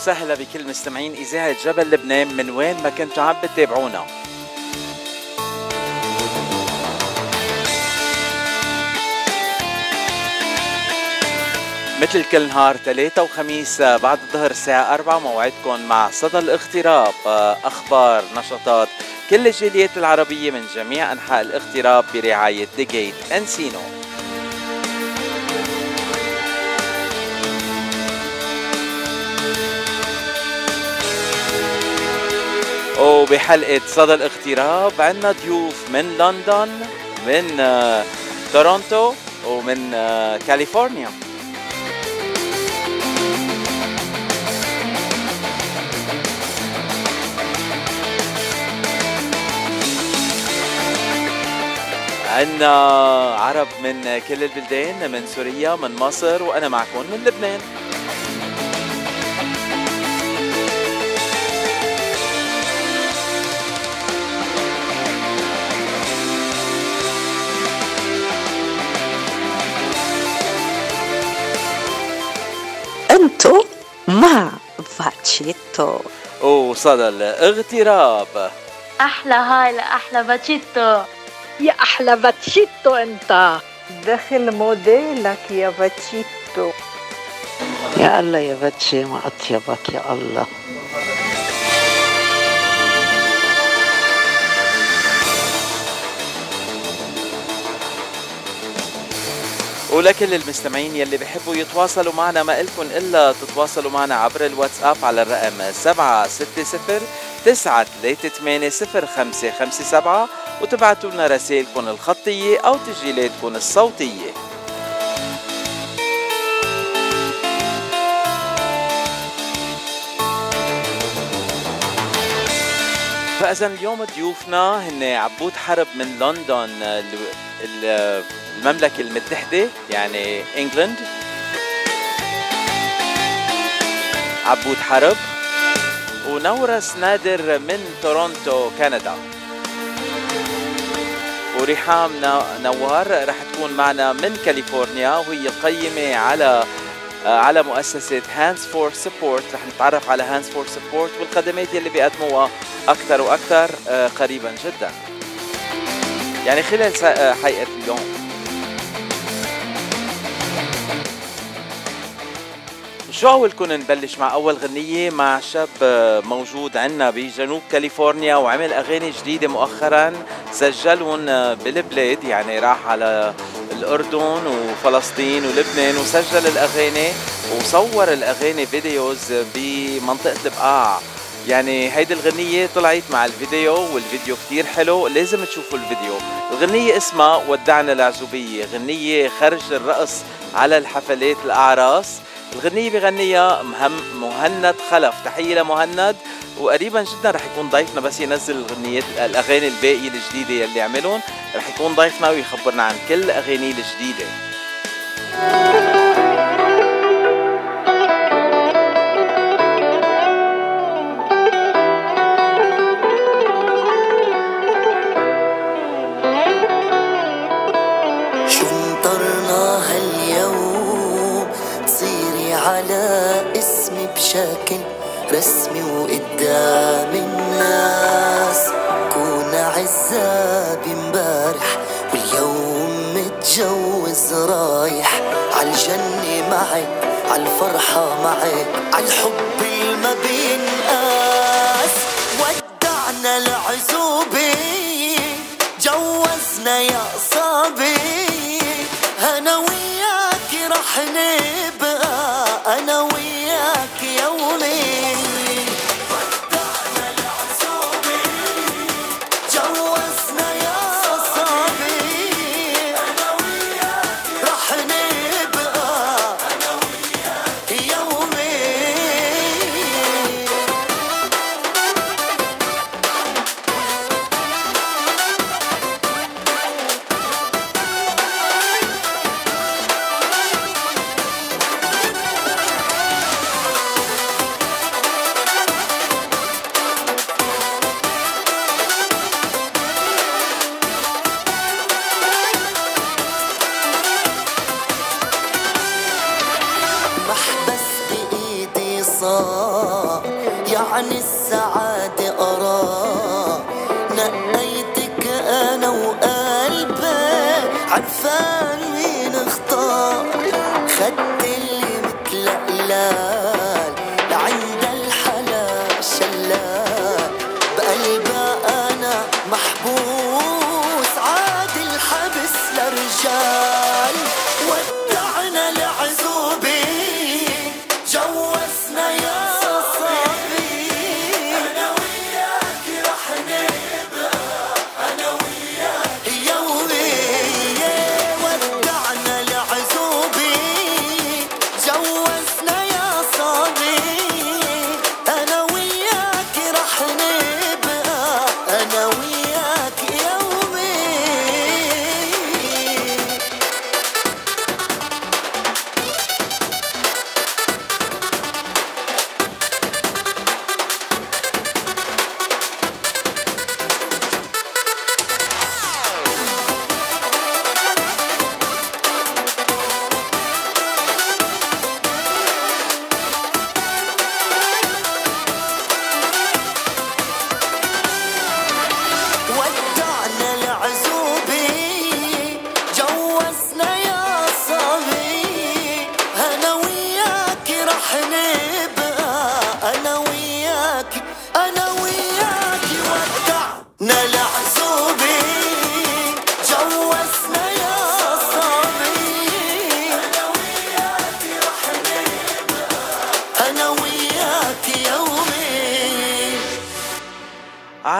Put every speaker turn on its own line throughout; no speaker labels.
وسهلا بكل مستمعين إذاعة جبل لبنان من وين ما كنتوا عم بتتابعونا. مثل كل نهار ثلاثة وخميس بعد الظهر الساعة أربعة موعدكم مع صدى الاغتراب أخبار نشاطات كل الجاليات العربية من جميع أنحاء الاغتراب برعاية ديجيت أنسينو وبحلقة صدى الاغتراب عندنا ضيوف من لندن من آه، تورونتو ومن آه، كاليفورنيا. عندنا عرب من كل البلدان من سوريا من مصر وأنا معكم من لبنان.
أنتو مع فاتشيتو
وصدى الاغتراب.
أحلى هاي لأحلى باتشيتو.
يا أحلى باتشيتو أنت. داخل موديلك يا باتشيتو.
يا الله يا باتشي ما أطيبك يا الله.
ولكل المستمعين يلي بحبوا يتواصلوا معنا ما إلكن إلا تتواصلوا معنا عبر الواتساب على الرقم 760 938 0557 وتبعتوا لنا رسائلكم الخطية أو تسجيلاتكم الصوتية. فإذا اليوم ضيوفنا هن عبود حرب من لندن ال- ال- المملكة المتحدة يعني England عبود حرب. ونورس نادر من تورونتو كندا. وريحام نوار رح تكون معنا من كاليفورنيا وهي قيمة على على مؤسسة Hands for Support رح نتعرف على Hands for Support والخدمات يلي بيقدموها أكثر وأكثر آه، قريبا جدا. يعني خلال آه، حلقة اليوم. شو أولكم نبلش مع أول غنية مع شاب آه، موجود عنا بجنوب كاليفورنيا وعمل أغاني جديدة مؤخرا سجلهم آه، بالبلاد يعني راح على الأردن وفلسطين ولبنان وسجل الأغاني وصور الأغاني فيديوز بمنطقة البقاع. يعني هيدي الغنية طلعت مع الفيديو والفيديو كتير حلو لازم تشوفوا الفيديو. الغنية اسمها ودعنا العزوبية غنية خرج الرقص على الحفلات الأعراس. الغنية بغنيها مهم مهند خلف. تحية لمهند وقريبا جدا رح يكون ضيفنا بس ينزل الغنيات الأغاني الباقية الجديدة يلي عملهم رح يكون ضيفنا ويخبرنا عن كل اغانيه الجديدة.
رسمي وقدام الناس. كون عزابي امبارح واليوم متجوز رايح. عالجنة معك عالفرحة معك عالحب ما بينقاس ودعنا العزوبة جوزنا يا صبي. أنا وياك رح نبقى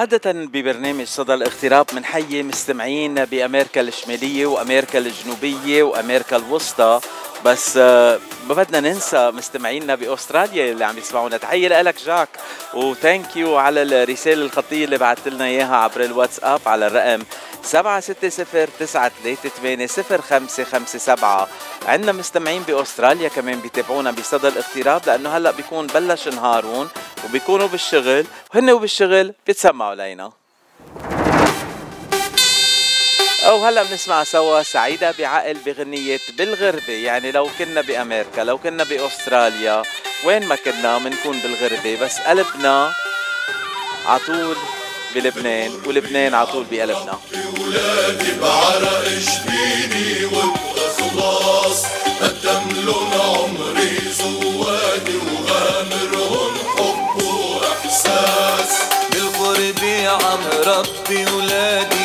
عادة ببرنامج صدى الاغتراب منحيي مستمعين بأمريكا الشمالية وأمريكا الجنوبية وأمريكا الوسطى بس آه، ما بدنا ننسى مستمعينا بأستراليا اللي عم يسمعونا. تحية لك جاك وثانك يو على الرسالة الخطية اللي بعثت لنا إياها عبر الواتساب على الرقم 760-938-0557 عندنا مستمعين بأستراليا كمان بيتابعونا بصدى الاغتراب لأنه هلأ بيكون بلش نهارهم وبيكونوا بالشغل وهن وبالشغل بيتسمعوا علينا أو هلا بنسمع سوا سعيدة بعقل بغنية بالغربة. يعني لو كنا بأمريكا لو كنا بأستراليا وين ما كنا بنكون بالغربة بس قلبنا عطول بلبنان ولبنان عطول بقلبنا.
ولادي بعرق جبيني وابقى خلاص عمري زوادي وغامرهن حب واحساس
بالغربة عم ربي ولادي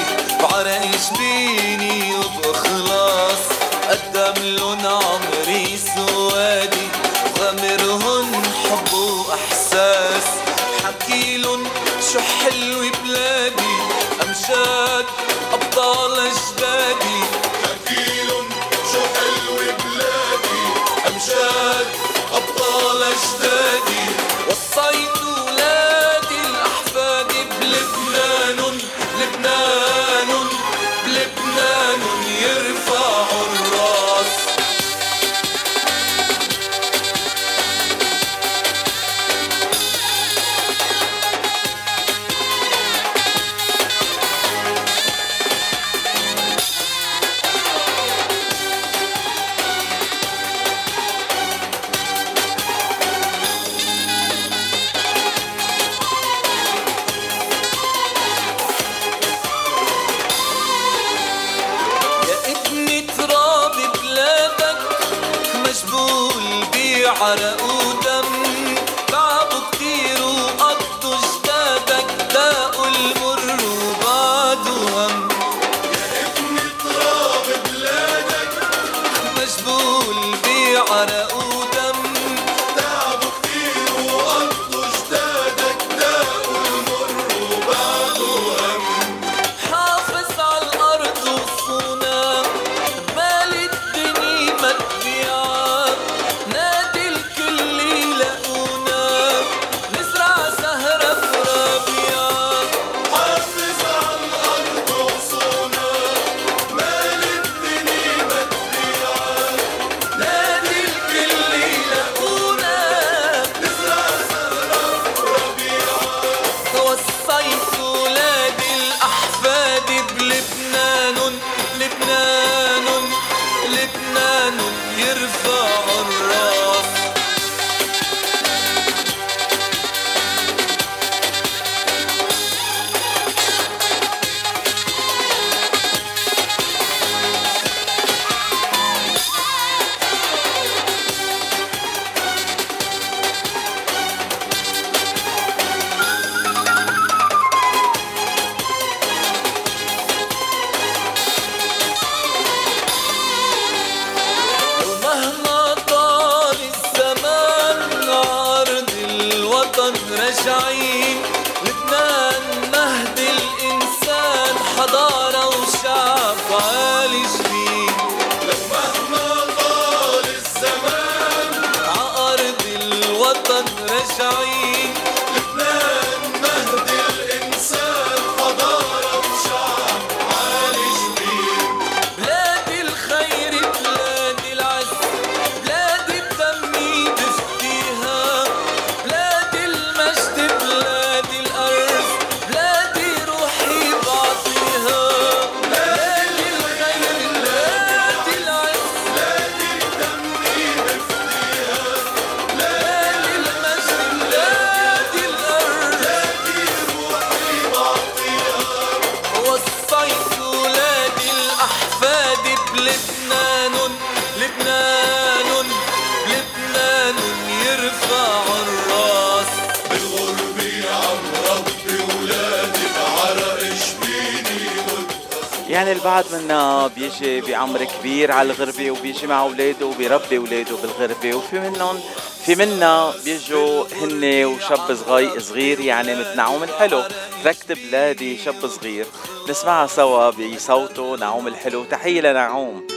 البعض منا بيجي بعمر كبير على الغربة وبيجي مع أولاده وبيربي أولاده بالغربة وفي منهم في منا بيجوا هن وشاب صغير صغير يعني مثل نعوم الحلو تركت بلادي شاب صغير. نسمعها سوا بصوته نعوم الحلو. تحية لنعوم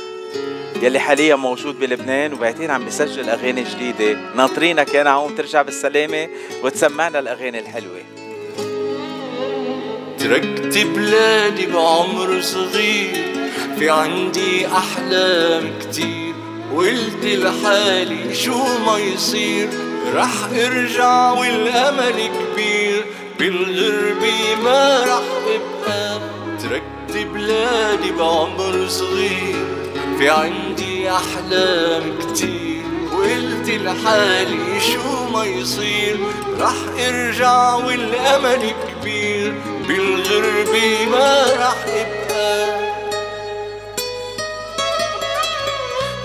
يلي حاليا موجود بلبنان وبعدين عم بيسجل أغاني جديدة. ناطرينك يا نعوم ترجع بالسلامة وتسمعنا الأغاني الحلوة.
تركت بلادي بعمر صغير. في عندي أحلام كتير وقلت لحالي شو ما يصير. رح أرجع والأمل كبير. بالغربة ما رح أبقى. تركت بلادي بعمر صغير. في عندي أحلام كتير. وقلت لحالي شو ما يصير. رح أرجع والأمل كبير. بالغربة ما رح ابقى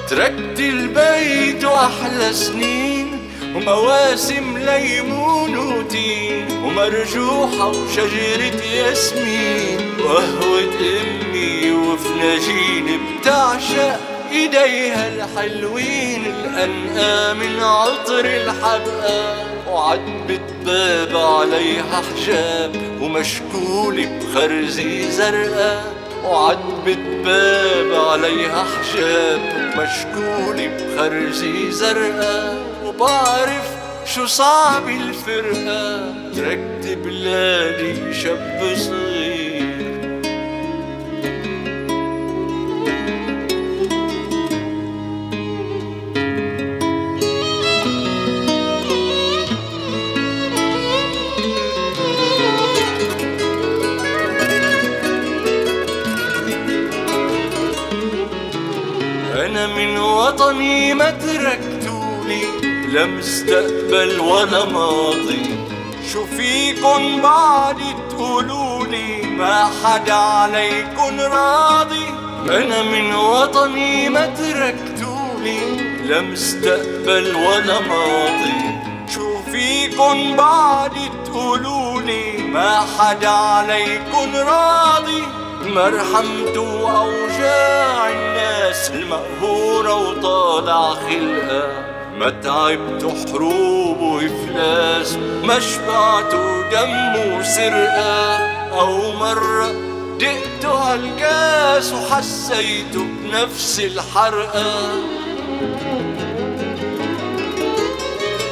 تركت البيت واحلى سنين ومواسم ليمون وتين ومرجوحة وشجرة ياسمين وقهوة أمي وفناجين بتعشق ايديها الحلوين الأنقى من عطر الحبقى وعتبة باب عليها حجاب ومشكولة بخرزي زرقاء. وعتبة باب عليها حجاب ومشكولة بخرزي زرقاء. وبعرف شو صعب الفرقة تركت بلادي شاب صغير. وطني ما تركتولي لا مستقبل ولا ماضي. شو فيكن بعد تقولولي ما حدا عليكن راضي. أنا من وطني ما تركتولي لا مستقبل ولا ماضي. شو فيكن بعد تقولولي ما حدا عليكن راضي. ما رحمتوا أوجاع الناس المقهورة وطالع خلقها ما تعبتوا حروب وإفلاس ما شبعتوا دم وسرقة. أو مرة دقتوا هالكاس وحسيتوا بنفس الحرقة.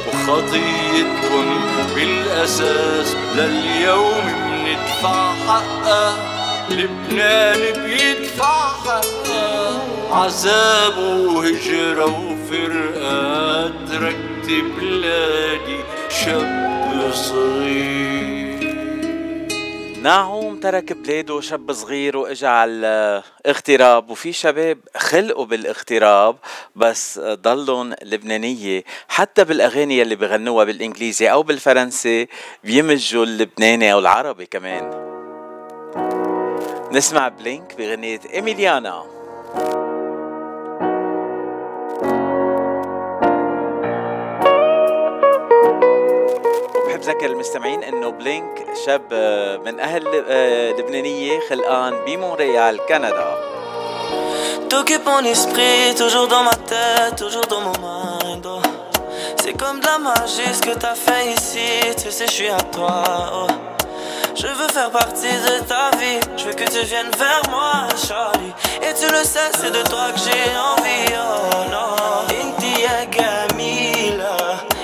وخطيتكن بالأساس لليوم بندفع حقها. لبنان بيدفع حقها عذاب وهجرة وفرقة تركت بلادي شاب صغير.
ناعوم ترك بلاده شاب صغير وإجا على الاغتراب وفي شباب خلقوا بالاغتراب بس ضلهم لبنانية. حتى بالأغاني اللي بغنوها بالإنجليزي أو بالفرنسي بيمزجوا اللبناني أو العربي كمان. نسمع بلينك بغنية إيميليانا وبحب ذكر المستمعين انه بلينك شاب آه، من أهل آه، لبنانيه خلقان بمونريال كندا
T'occupes mon esprit, toujours dans ma tête, toujours dans mon mind. oh. C'est comme de la magie ce que t'as fait ici, tu sais, je suis à toi. oh. Je veux faire partie de ta vie, je veux que tu viennes vers moi, Charlie. Et tu le sais, c'est de toi que j'ai envie, oh non. Inti ya Gamila,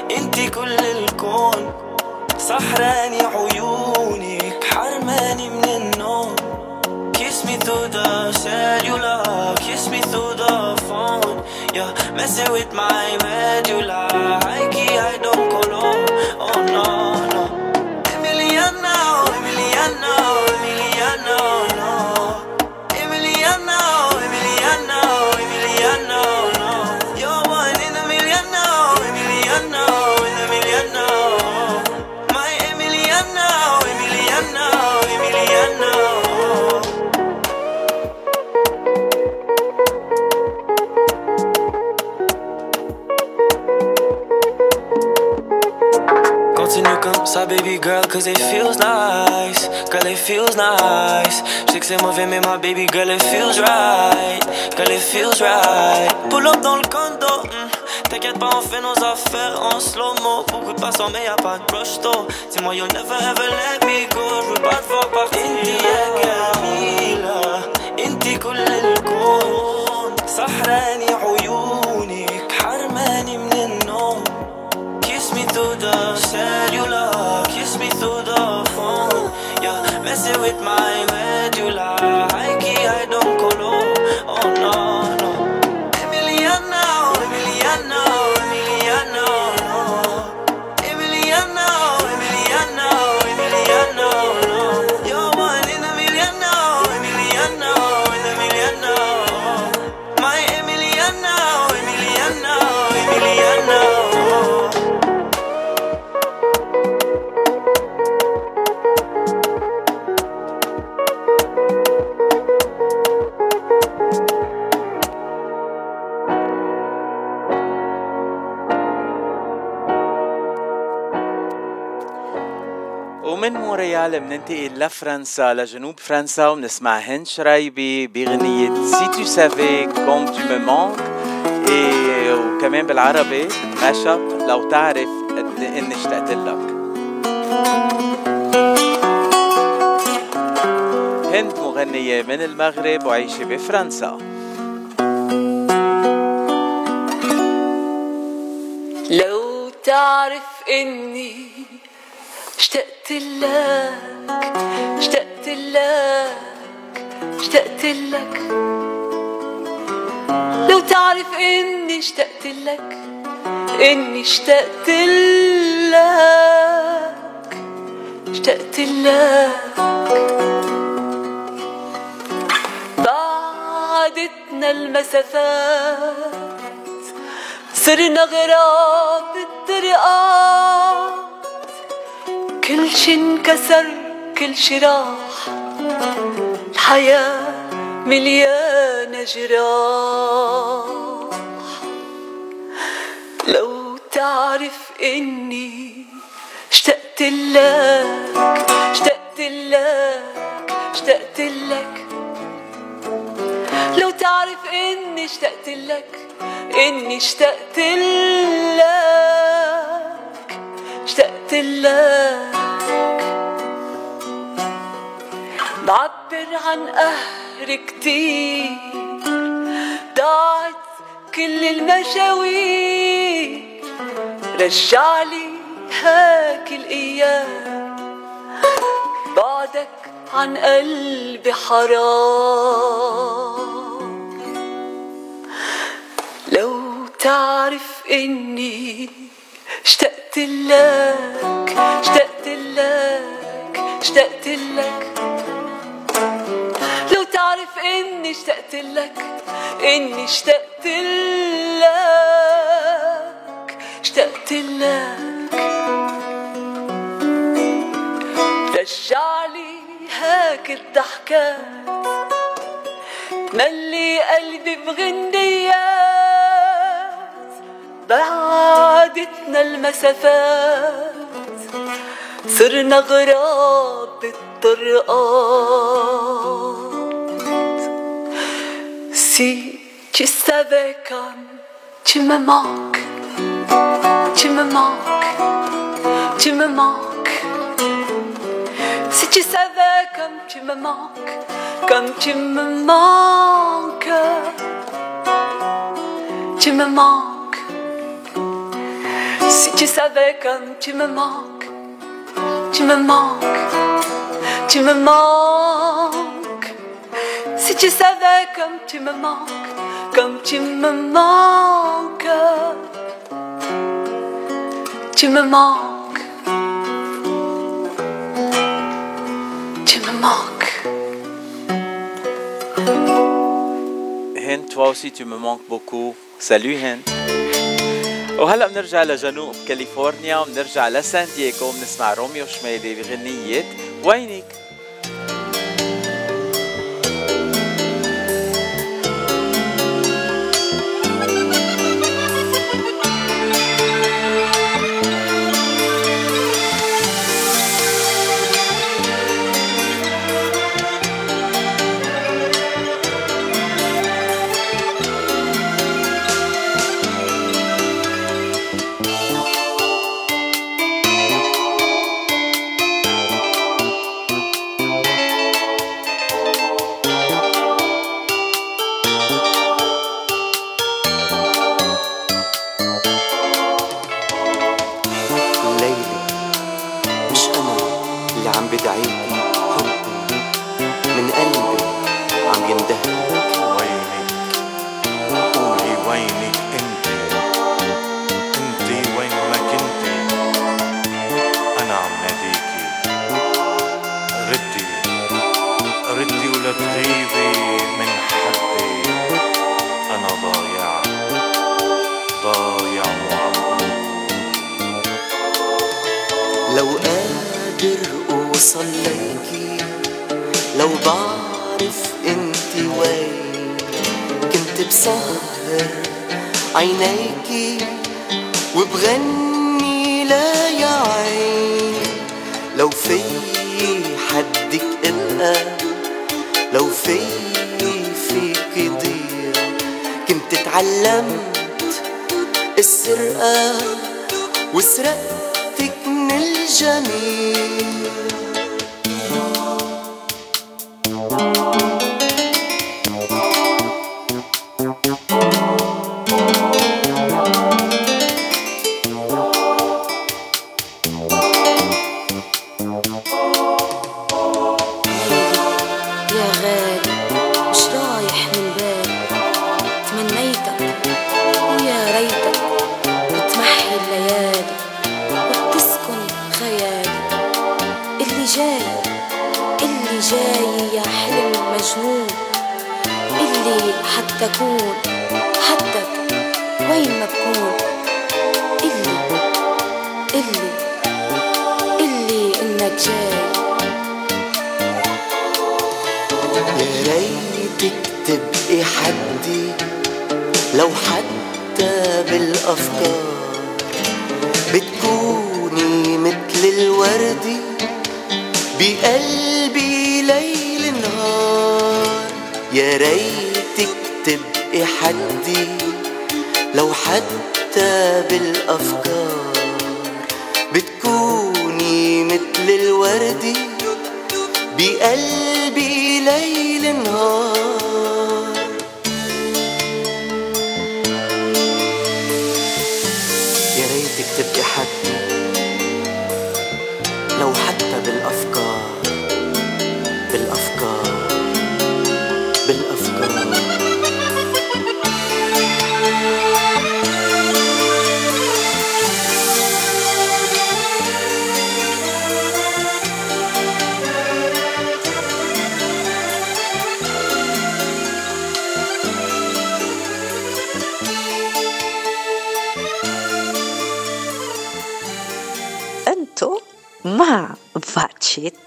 inti كل الكون سحراني عيونك حرماني من النوم Kiss me through the cellular, kiss me through the phone. Yeah, messing with my medulla. High key, I don't color. Oh no, comme ça, baby girl, cause it feels nice. Girl, it feels nice. Je sais que c'est mauvais, mais ma baby girl, it feels right. Girl, it feels right. Pull up dans le condo. mm. T'inquiète pas, on fait nos affaires en slow-mo. Beaucoup de passants, mais y'a pas de rush though. Dis-moi, you'll never ever let me go. Je veux pas te voir partir. Inti يا جميلة انتي كل الكون سحراني عيونك cellular, kiss me through the phone. Yeah, messing with my medulla. High key, I don't go
مونريال بننتقل لفرنسا لجنوب فرنسا وبنسمع هند شرايبي بغنية si tu savais comme tu m'es وكمان بالعربي ماشب لو تعرف قد اني اشتقت لك. هند مغنية من المغرب وعايشة بفرنسا.
لو تعرف إني اشتقت لك اشتقت لك اشتقت لك. لو تعرف إني اشتقت لك إني اشتقت لك اشتقت لك. بعدتنا المسافات صرنا غراب بالطرقات كل شي انكسر كل شي راح. الحياة مليانة جراح. لو تعرف إني اشتقت لك اشتقت لك اشتقت لك. لو تعرف إني اشتقت لك إني اشتقت لك اشتقت لك. بعبر عن قهر كتير ضاعت كل المشاوير. رجعلي هاك الأيام. بعدك عن قلبي حرام. لو تعرف إني اشتقت لك اشتقت لك اشتقت لك. لو تعرف إني اشتقت لك إني اشتقت لك اشتقت لك. رجعلي هاك الضحكات ملي قلبي بغنيات بعدتنا المسافات صرنا غراب بالطرقات me manques, tu me manques. Si tu savais comme tu me manques, comme tu me manques, tu me manques. Si tu savais comme tu me manques, tu me manques, tu me manques. Si tu savais comme tu me manques, comme tu me manques, tu me manques, tu me manques.
Hen, toi aussi tu me manques beaucoup. Salut Hen. وهلا بنرجع لجنوب كاليفورنيا وبنرجع لسان دييغو وبنسمع روميو شميلي بغنية. وينك؟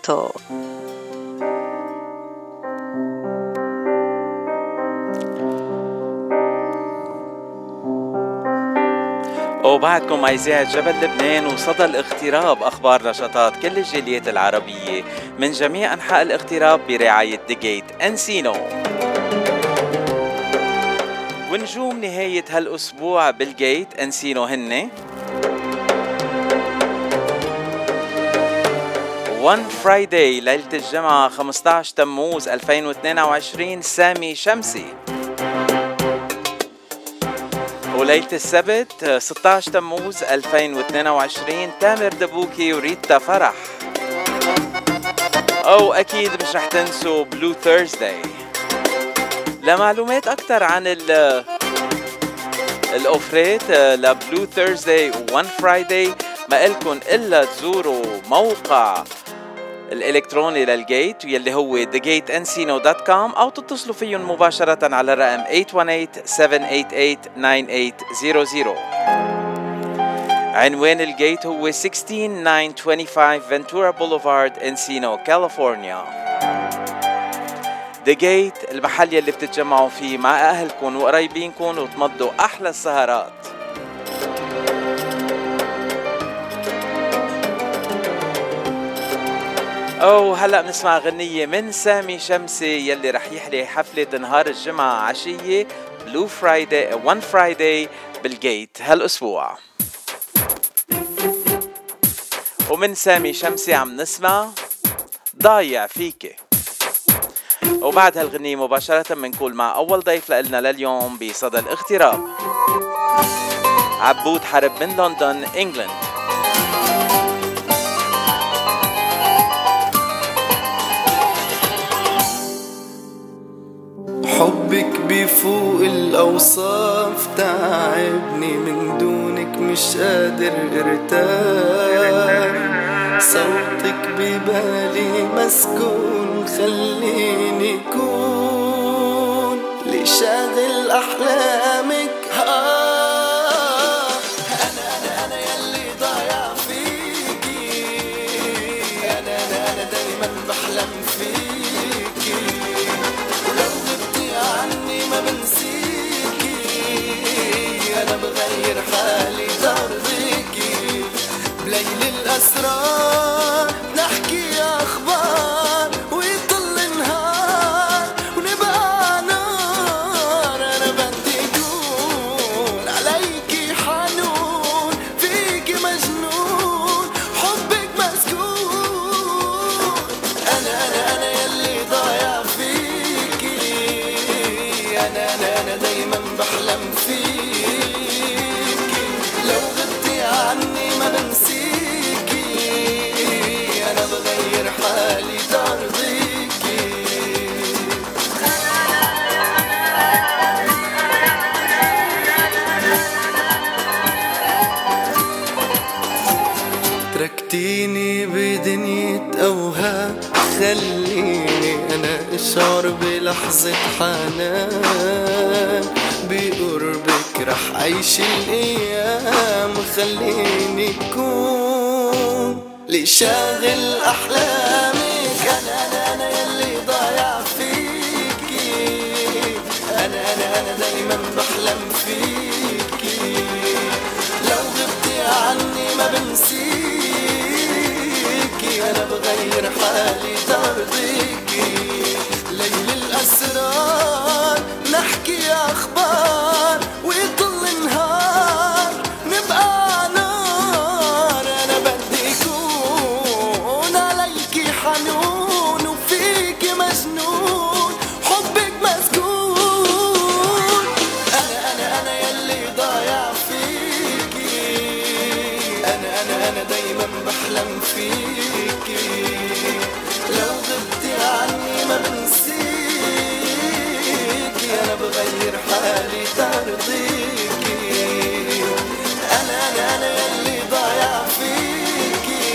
فاتشيتو
وبعدكم إذاعة جبل لبنان وصدى الاغتراب أخبار نشاطات كل الجاليات العربية. من جميع أنحاء الاغتراب برعاية The Gate Encino. ونجوم نهاية هالأسبوع بال Gate Encino هن One Friday ليلة الجمعة 15 تموز 2022 سامي شمسي. وليلة السبت 16 تموز 2022 تامر دبوكي وريتا فرح. أو أكيد مش رح تنسوا Blue Thursday لمعلومات أكثر عن ال الأوفريت لبلو ثيرزداي وون فرايداي ما إلكن إلا تزوروا موقع الإلكتروني لل Gate يلي هو thegateencino.com أو تتصلوا فيهم مباشرة على الرقم 818-788-9800 عنوان ال Gate هو 16925 Ventura Boulevard Encino كاليفورنيا The Gate المحل يلي بتتجمعوا فيه مع أهلكم وقرايبينكم وتمضوا أحلى السهرات. أو هلا بنسمع غنية من سامي شمسي يلي رح يحلي حفلة نهار الجمعة عشية بلو فرايداي وان فرايداي بال gate هالأسبوع. ومن سامي شمسي عم نسمع ضايع فيكي. وبعد هالغنية مباشرة بنكون مع أول ضيف لنا لليوم بصدى الاغتراب. عبود حرب من لندن إنجلند
بيفوق الأوصاف تعبني من دونك مش قادر ارتاح صوتك ببالي مسكون خليني كون اللي شاغل أحلامك. اسرار. بلحظة حنان بقربك رح أعيش الأيام. خليني كون اللي شاغل أحلامك أنا أنا أنا يلي ضايع فيكي. أنا أنا أنا دايما بحلم فيكي. لو غبتي عني ما بنسيكي. أنا بغير حالي ترضيكي. نحكي أخبار. بغير حالي ترضيكي. أنا أنا أنا يلي ضايع فيكي.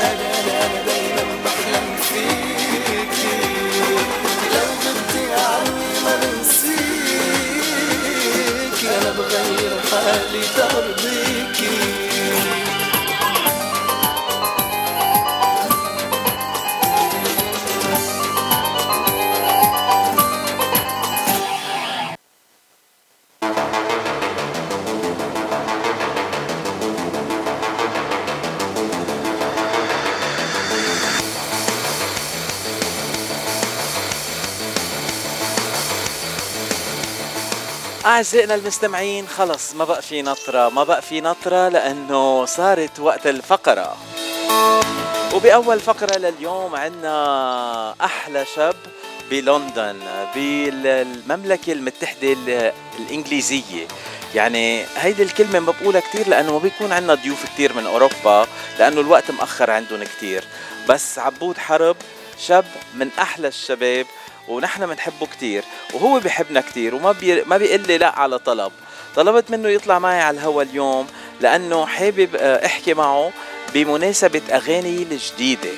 أنا أنا أنا دايما بحلم فيكي. لو غبتي عني ما بنسيكي أنا بغير حالي ترضيكي.
أعزائنا المستمعين. خلص ما بقى في نطرة ما بقى في نطرة لأنه صارت وقت الفقرة. وبأول فقرة لليوم عنا أحلى شاب بلندن بالمملكة المتحدة ال- الإنجليزية. يعني هيدي الكلمة ما بقولها كتير لأنه ما بيكون عنا ضيوف كتير من أوروبا لأنه الوقت مأخر عندهم كتير. بس عبود حرب شاب من أحلى الشباب ونحن بنحبه كتير وهو بيحبنا كتير وما بي ما بيقول لي لا على طلب. طلبت منه يطلع معي على الهوا اليوم لأنه حابب آه، أحكي معه بمناسبة أغاني الجديدة.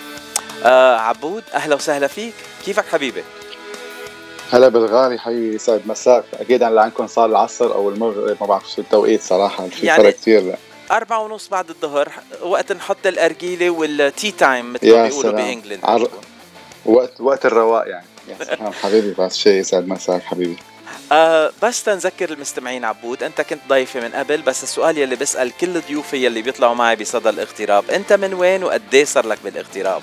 آه عبود أهلا وسهلا فيك. كيفك حبيبي؟
هلا بالغالي حي يسعد مساك. أكيد اللي عندكم صار العصر أو المغرب ما بعرف شو التوقيت صراحة في
يعني-
فرق كثير
أربعة ونص بعد الظهر وقت نحط الأرجيلة وال tea time مثل ما بيقولوا بإنجلند
عر... وقت وقت الرواق يعني. حبيبي بس شيء يسعد مساك حبيبي.
آه بس تنذكر المستمعين عبود أنت كنت ضيفي من قبل بس السؤال يلي بسال كل ضيوفي يلي بيطلعوا معي بصدى الاغتراب أنت من وين وقد إيه صار لك بالاغتراب؟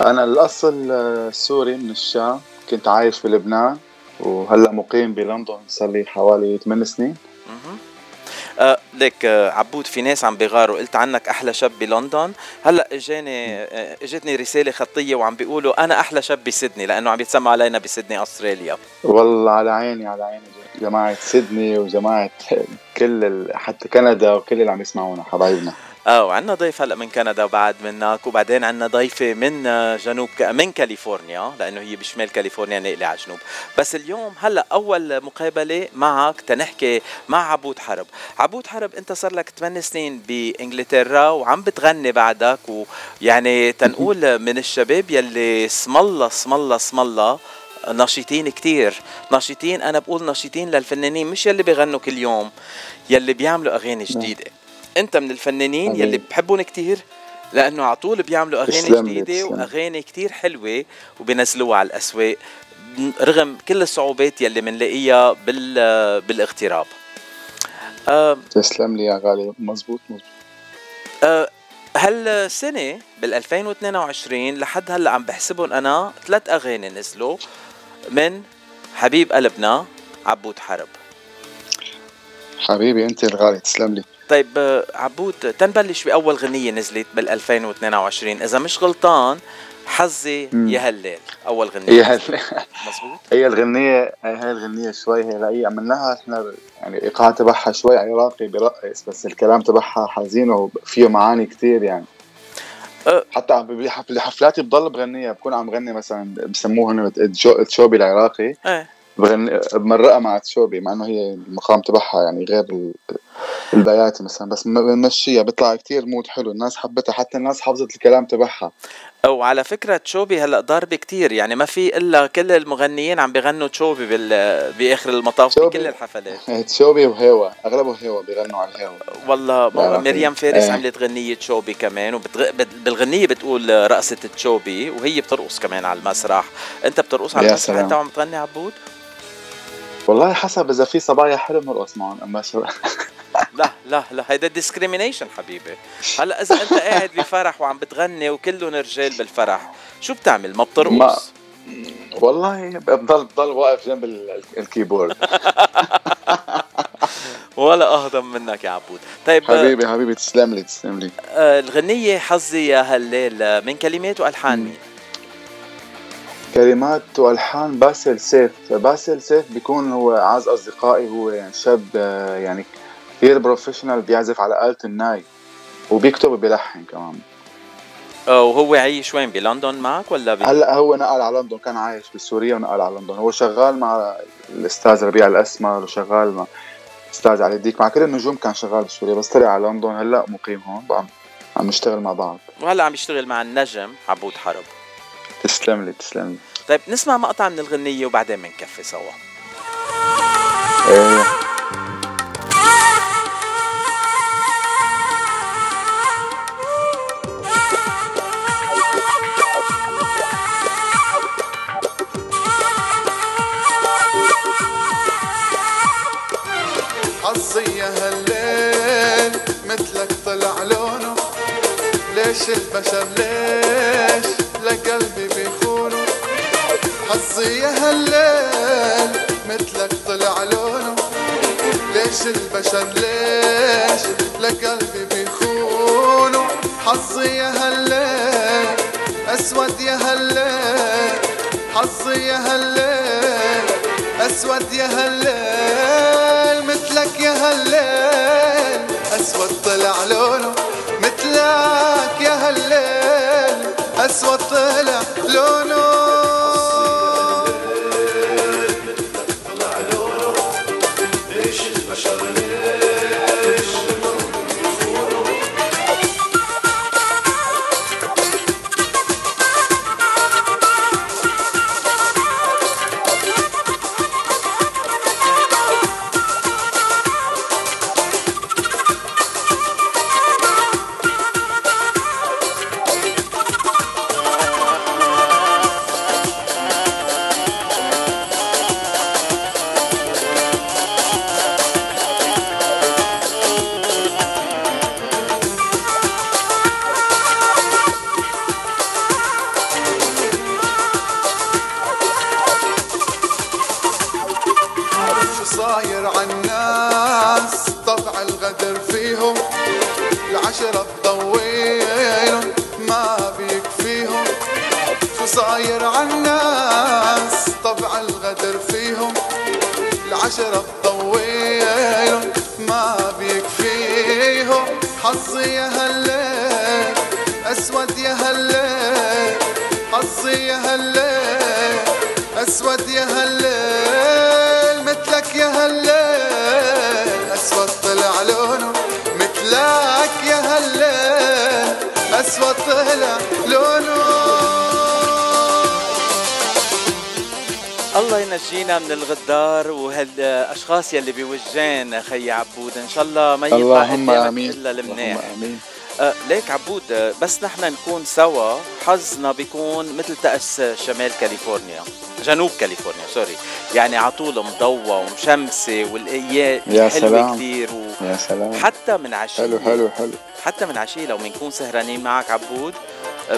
أنا الأصل آه، سوري من الشام كنت عايش بلبنان وهلأ مقيم بلندن صار لي حوالي 8 سنين.
آه ليك آه عبود في ناس عم بيغاروا. قلت عنك أحلى شاب بلندن. هلأ إجاني آه إجتني رسالة خطية وعم بيقولوا أنا أحلى شاب بسيدني لأنه عم يتسمى علينا بسيدني أستراليا.
والله على عيني على عيني. جماعة سيدني وجماعة كل. حتى كندا وكل اللي عم يسمعونا حبايبنا.
آه وعندنا ضيف هلأ من كندا بعد منك وبعدين عندنا ضيفة من آه، جنوب ك... من كاليفورنيا لأنه هي بشمال كاليفورنيا ناقلة على جنوب. بس اليوم هلأ أول مقابلة معك تنحكي مع عبود حرب. عبود حرب أنت صار لك 8 سنين بإنجلترا وعم بتغني بعدك ويعني تنقول من الشباب يلي اسم الله اسم الله اسم الله نشيطين كتير. نشيطين أنا بقول نشيطين للفنانين مش يلي بيغنوا كل يوم يلي بيعملوا أغاني جديدة. أنت من الفنانين
أمين.
يلي بحبهم كتير لأنه على طول بيعملوا أغاني
جديدة.
وأغاني كتير حلوة وبينزلوها على الأسواق رغم كل الصعوبات يلي بنلاقيها بال بالإغتراب.
تسلم لي يا غالي. مزبوط مزبوط.
آه، هالسنة بال 2022 لحد هلأ عم بحسبهم أنا ثلاث أغاني نزلوا من حبيب قلبنا عبود حرب.
حبيبي أنت الغالي تسلم لي.
طيب عبود تنبلش بأول غنية نزلت بال 2022 إذا مش غلطان حظي. يا هالليل. أول غنية.
هي هل...
مزبوط
هي الغنية هي الغنية شوي هي هي عملناها إحنا يعني الايقاع تبعها شوي عراقي برقص بس الكلام تبعها حزين وفيه معاني كتير يعني.
أه.
حتى بحفلاتي بضل بغنيها. بكون عم غني مثلا بسموه هن التشو- التشوبي العراقي.
إيه
بغني بمرقها مع تشوبي مع إنه هي المقام تبعها يعني غير البياتي مثلا بس بنمشيها بيطلع كتير mood حلو الناس حبتها حتى الناس حفظت الكلام تبعها
وعلى فكرة تشوبي هلأ ضاربة كتير يعني ما في إلا كل المغنيين عم بيغنوا تشوبي بال... بآخر المطاف. بكل الحفلات
تشوبي وهوا اغلبه هوا بيغنوا على الهوا
والله مريم فارس
إيه.
عملت غنية تشوبي كمان وبالغنية بتقول رقصة تشوبي وهي بترقص كمان على المسرح أنت بترقص على المسرح
سلام.
انت وعم تغني عبود
والله حسب إذا في صبايا حلو بنرقص معهم أما شو
لا لا لا هيدا discrimination حبيبي. هلا إذا أنت قاعد بفرح وعم بتغني وكلهم رجال بالفرح شو بتعمل؟ ما بترقص؟
ما- والله بضل بضل واقف جنب ال- ال keyboard.
ولا أهضم منك يا عبود. طيب
حبيبي حبيبي تسلم لي تسلم لي.
آه، الغنية حظي يا هالليل من كلمات وألحان؟ مين؟
كلمات وألحان باسل سيف. باسل سيف بيكون هو أعز أصدقائي هو شاب آه، يعني كثير professional بيعزف على آلة الناي وبيكتب وبيلحن كمان.
وهو عايش وين بلندن معك ولا ب...
هلأ هو نقل على لندن كان عايش بسوريا ونقل على لندن. هو شغال مع الأستاذ ربيع الأسمر وشغال مع الاستاذ علي الديك مع كل النجوم كان شغال بسوريا بس طلع على لندن. هلأ مقيم هون بقى عم نشتغل مع بعض.
وهلأ عم يشتغل مع النجم عبود حرب.
تسلم لي تسلم لي.
طيب نسمع مقطع من الغنية وبعدين بنكفي سوا.
إيه. ليش البشر ليش لقلبي بيخونه حظي يا هالليل مثلك طلع لونه. ليش البشر ليش لقلبي بيخونه حظي يا هالليل أسود يا هالليل حظي يا هالليل أسود يا هالليل مثلك يا هالليل أسود طلع لونه. مثلك يا هالليل اسود طلع لونه.
وهالاشخاص يلي بوجهين خي عبود. إن شاء الله ما يطلع
اللهم آمين.
إلا المنيح
اللهم آمين.
آه ليك عبود بس نحن نكون سوا. حظنا بيكون مثل طقس شمال كاليفورنيا. جنوب كاليفورنيا سوري. يعني على طول مضوى ومشمسة والايام
يا
حلوة
سلام.
كثير
يا سلام.
وحتى من عشية.
حلو حلو حلو.
حتى من عشية لو بنكون سهرانين معك عبود.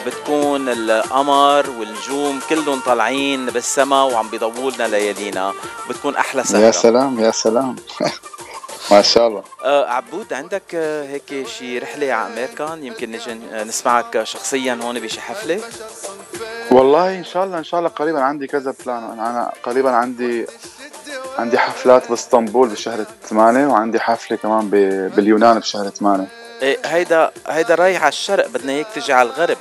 بتكون القمر والنجوم كلهم طالعين بالسما وعم بيضووا لنا ليالينا. بتكون أحلى سهرة.
يا سلام يا سلام. ما شاء الله.
آه عبود عندك آه هيك شي رحلة على امريكان يمكن نجي نسمعك شخصيا هون بشي حفلة؟
والله إن شاء الله إن شاء الله قريبا عندي كذا بلان أنا قريبا عندي عندي حفلات بإسطنبول بشهر 8 وعندي حفلة كمان باليونان بشهر 8
إيه هيدا هيدا رايح على الشرق بدنا اياك تجي على الغرب.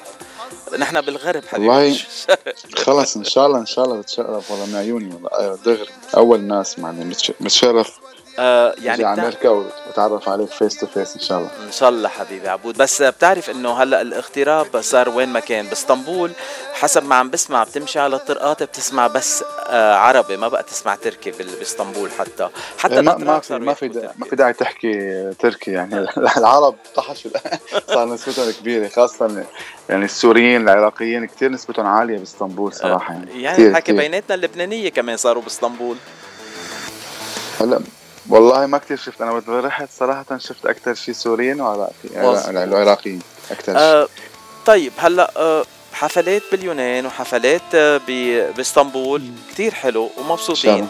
نحن بالغرب حبيبي
والله. خلص إن شاء الله إن شاء الله بتشرف والله من عيوني والله دغري أول ناس يعني متش- متشرف
آه
يعني على
بتع-
أمريكا واتعرف عليك فيس تو فيس إن شاء الله.
إن شاء الله حبيبي عبود. بس بتعرف إنه هلأ الاغتراب صار وين ما كان بإسطنبول حسب ما عم بسمع بتمشي على الطرقات بتسمع بس آه عربي ما بقى تسمع تركي بإسطنبول حتى. حتى
إيه، ما ما في ما في دا ما في داعي تحكي تركي يعني. العرب طحشوا. صار نسبتهم كبيرة خاصة يعني السوريين العراقيين كثير نسبتهم عالية بإسطنبول صراحة يعني.
يعني الحكي. بيناتنا اللبنانية كمان صاروا بإسطنبول.
هلأ والله ما كثير شفت. أنا وقت رحت صراحة شفت أكثر شيء سوريين وعراقي
مظبوط.
العراقيين أكثر شيء
آه طيب هلأ آه حفلات باليونان وحفلات آه بإسطنبول. كتير حلو ومبسوطين.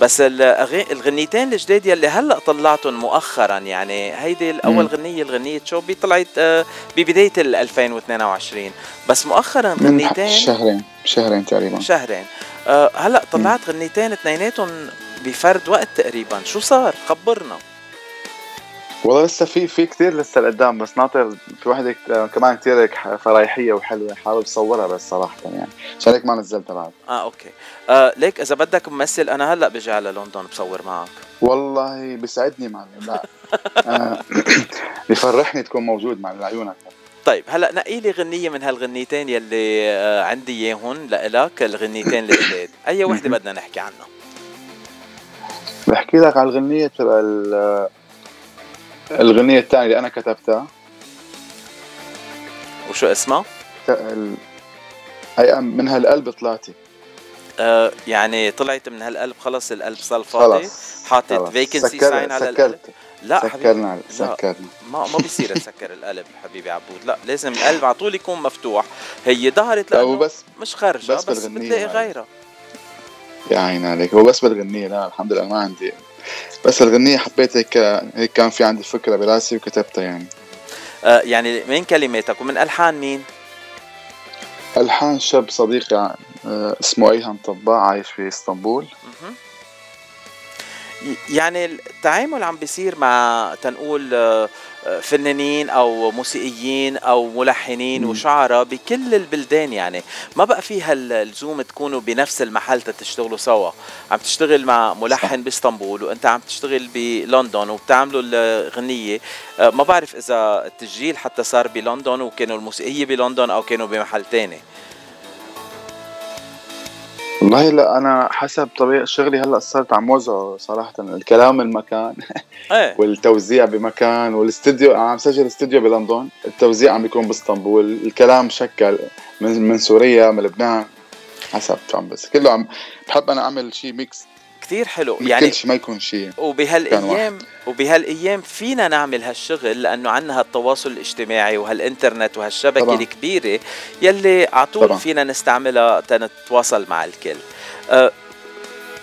بس. الغنيتين الجداد يلي هلأ طلعتهم مؤخرا يعني هيدي
الأول.
غنية الغنية شوبي طلعت آه ببداية ال 2022 بس مؤخرا غنيتين
شهرين شهرين تقريبا.
شهرين. آه هلأ طلعت غنيتين اثنيناتهم بفرد وقت تقريبا. شو صار؟ خبرنا.
والله لسه في في كثير لسه لقدام بس ناطر في وحده كت- كمان كثير هيك فرايحيه وحلوة حابب صورها بس صراحة يعني. عشان هيك ما نزلتها بعد
آه أوكي. آه ليك إذا بدك ممثل أنا هلأ بجي على لندن بصور معك.
والله بيسعدني معلم لا. أنا بفرحني تكون موجود مع عيونك.
طيب هلأ نقي لي غنية من هالغنيتين يلي آه عندي اياهم لإلك الغنيتين الجداد أي وحدة بدنا نحكي عنها؟
بحكي لك على الغنية تبع ال- الغنية الثانية اللي أنا كتبتها.
وشو اسمها؟
هي من هالقلب طلعتي.
آه يعني طلعت من هالقلب خلص القلب صار فاضي حاطط.
vacancy
sign على القلب.
سكرت
لا حبيبي
سكرنا
لا.
سكرنا.
ما ما بيصير تسكر القلب حبيبي عبود. لا لازم القلب على طول يكون مفتوح. هي ظهرت
لا لأنه بس
مش خارجه
بس
بس, بتلاقي. غيرها.
يا عين عليك. هو بس بالغنية لا الحمد لله ما عندي. بس الغنية حبيت هيك هيك كان في عندي فكرة براسي وكتبتها يعني.
آه يعني من كلماتك؟ ومن ألحان مين؟
ألحان شاب صديقي آه، اسمه أيهم طباع عايش في
إسطنبول. يعني التعامل عم بيصير مع تنقول آه، فنانين أو موسيقيين أو ملحنين. وشعراء بكل البلدان يعني. ما بقى في هاللزوم تكونوا بنفس المحل تشتغلوا سوا. عم تشتغل مع ملحن بإسطنبول وأنت عم تشتغل بلندن وبتعملوا الغنية. آه، ما بعرف إذا التسجيل حتى صار بلندن وكانوا الموسيقية بلندن أو كانوا بمحل تاني.
والله لا أنا حسب طبيعة شغلي هلأ صرت عم وزعه صراحة الكلام المكان
إيه.
والتوزيع بمكان والاستديو عم سجل استديو بلندن التوزيع عم بيكون باسطنبول الكلام شكل من من سوريا من لبنان حسب شو عم بس كله عم بحب أنا أعمل شيء mix
كتير حلو
يعني ما يكون شيء
وبهالايام وبهالأيام فينا نعمل هالشغل لأنه عندنا هالتواصل الاجتماعي وهالإنترنت وهالشبكة
طبعاً.
الكبيرة يلي على طول. فينا نستعملها تنتواصل مع الكل أه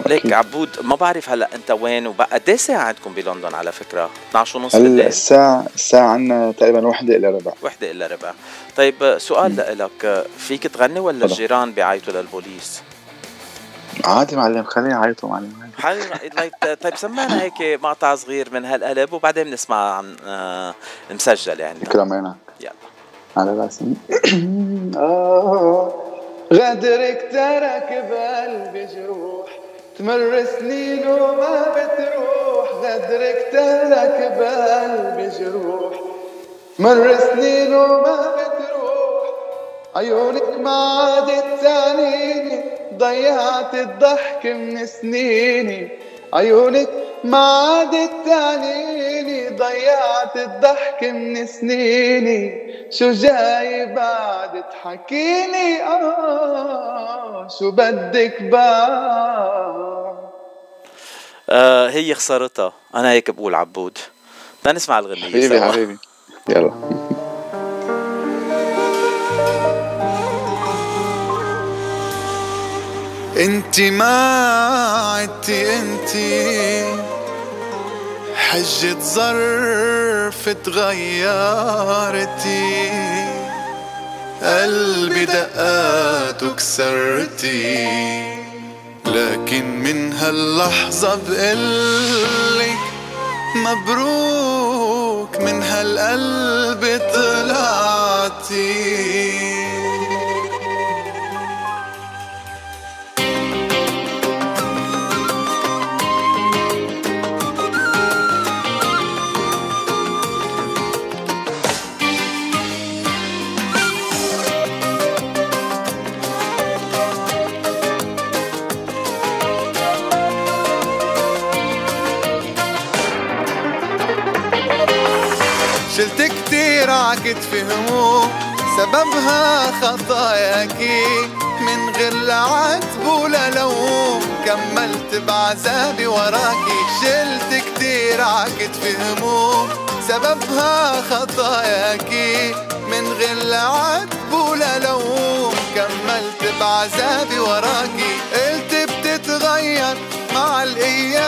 ليك. عبود ما بعرف هلأ أنت وين وبقى قد إيه ساعة عندكم بلندن على فكرة 12 ونص
هلأ
بالليل
الساعة الساعة عنا تقريبا وحدة إلى ربع
وحده الا ربع طيب سؤال. لك فيك تغني ولا. الجيران بيعيطوا للبوليس
عادي معلم خلينا نعيطوا معلم.
طيب طيب سمعنا هيك مقطع صغير من هالقلب وبعدين بنسمع عن آه مسجل يعني.
كرمينا
يلا.
على راسي. آه غدرك ترك بقلبي جروح تمر سنين وما بتروح. غدرك ترك بقلبي جروح تمر سنين وما بتروح. عيونك ما عادت تعنيني ضيعت الضحك من سنيني. عيونك ما عادت تعنيني ضيعت الضحك من سنيني. شو جاي بعد تحكيني؟ آه شو بدك بعد؟
آه هي خسارتها. أنا هيك بقول عبود. بدنا نسمع الغنية.
حبيبي
سوا.
حبيبي. يلا.
انت ما عدتي انت. حجة ظرف تغيرتي قلبي دقاته كسرتي لكن من هاللحظة بقلك مبروك من هالقلب طلعتي. عكتفي هموم سببها خطاياكي من غير لا عتب ولا لوم كملت بعذابي وراكي شلت كتير عكتفي هموم سببها خطاياكي من غير لا عتب ولا لوم كملت بعذابي وراكي قلت بتتغير مع الأيام.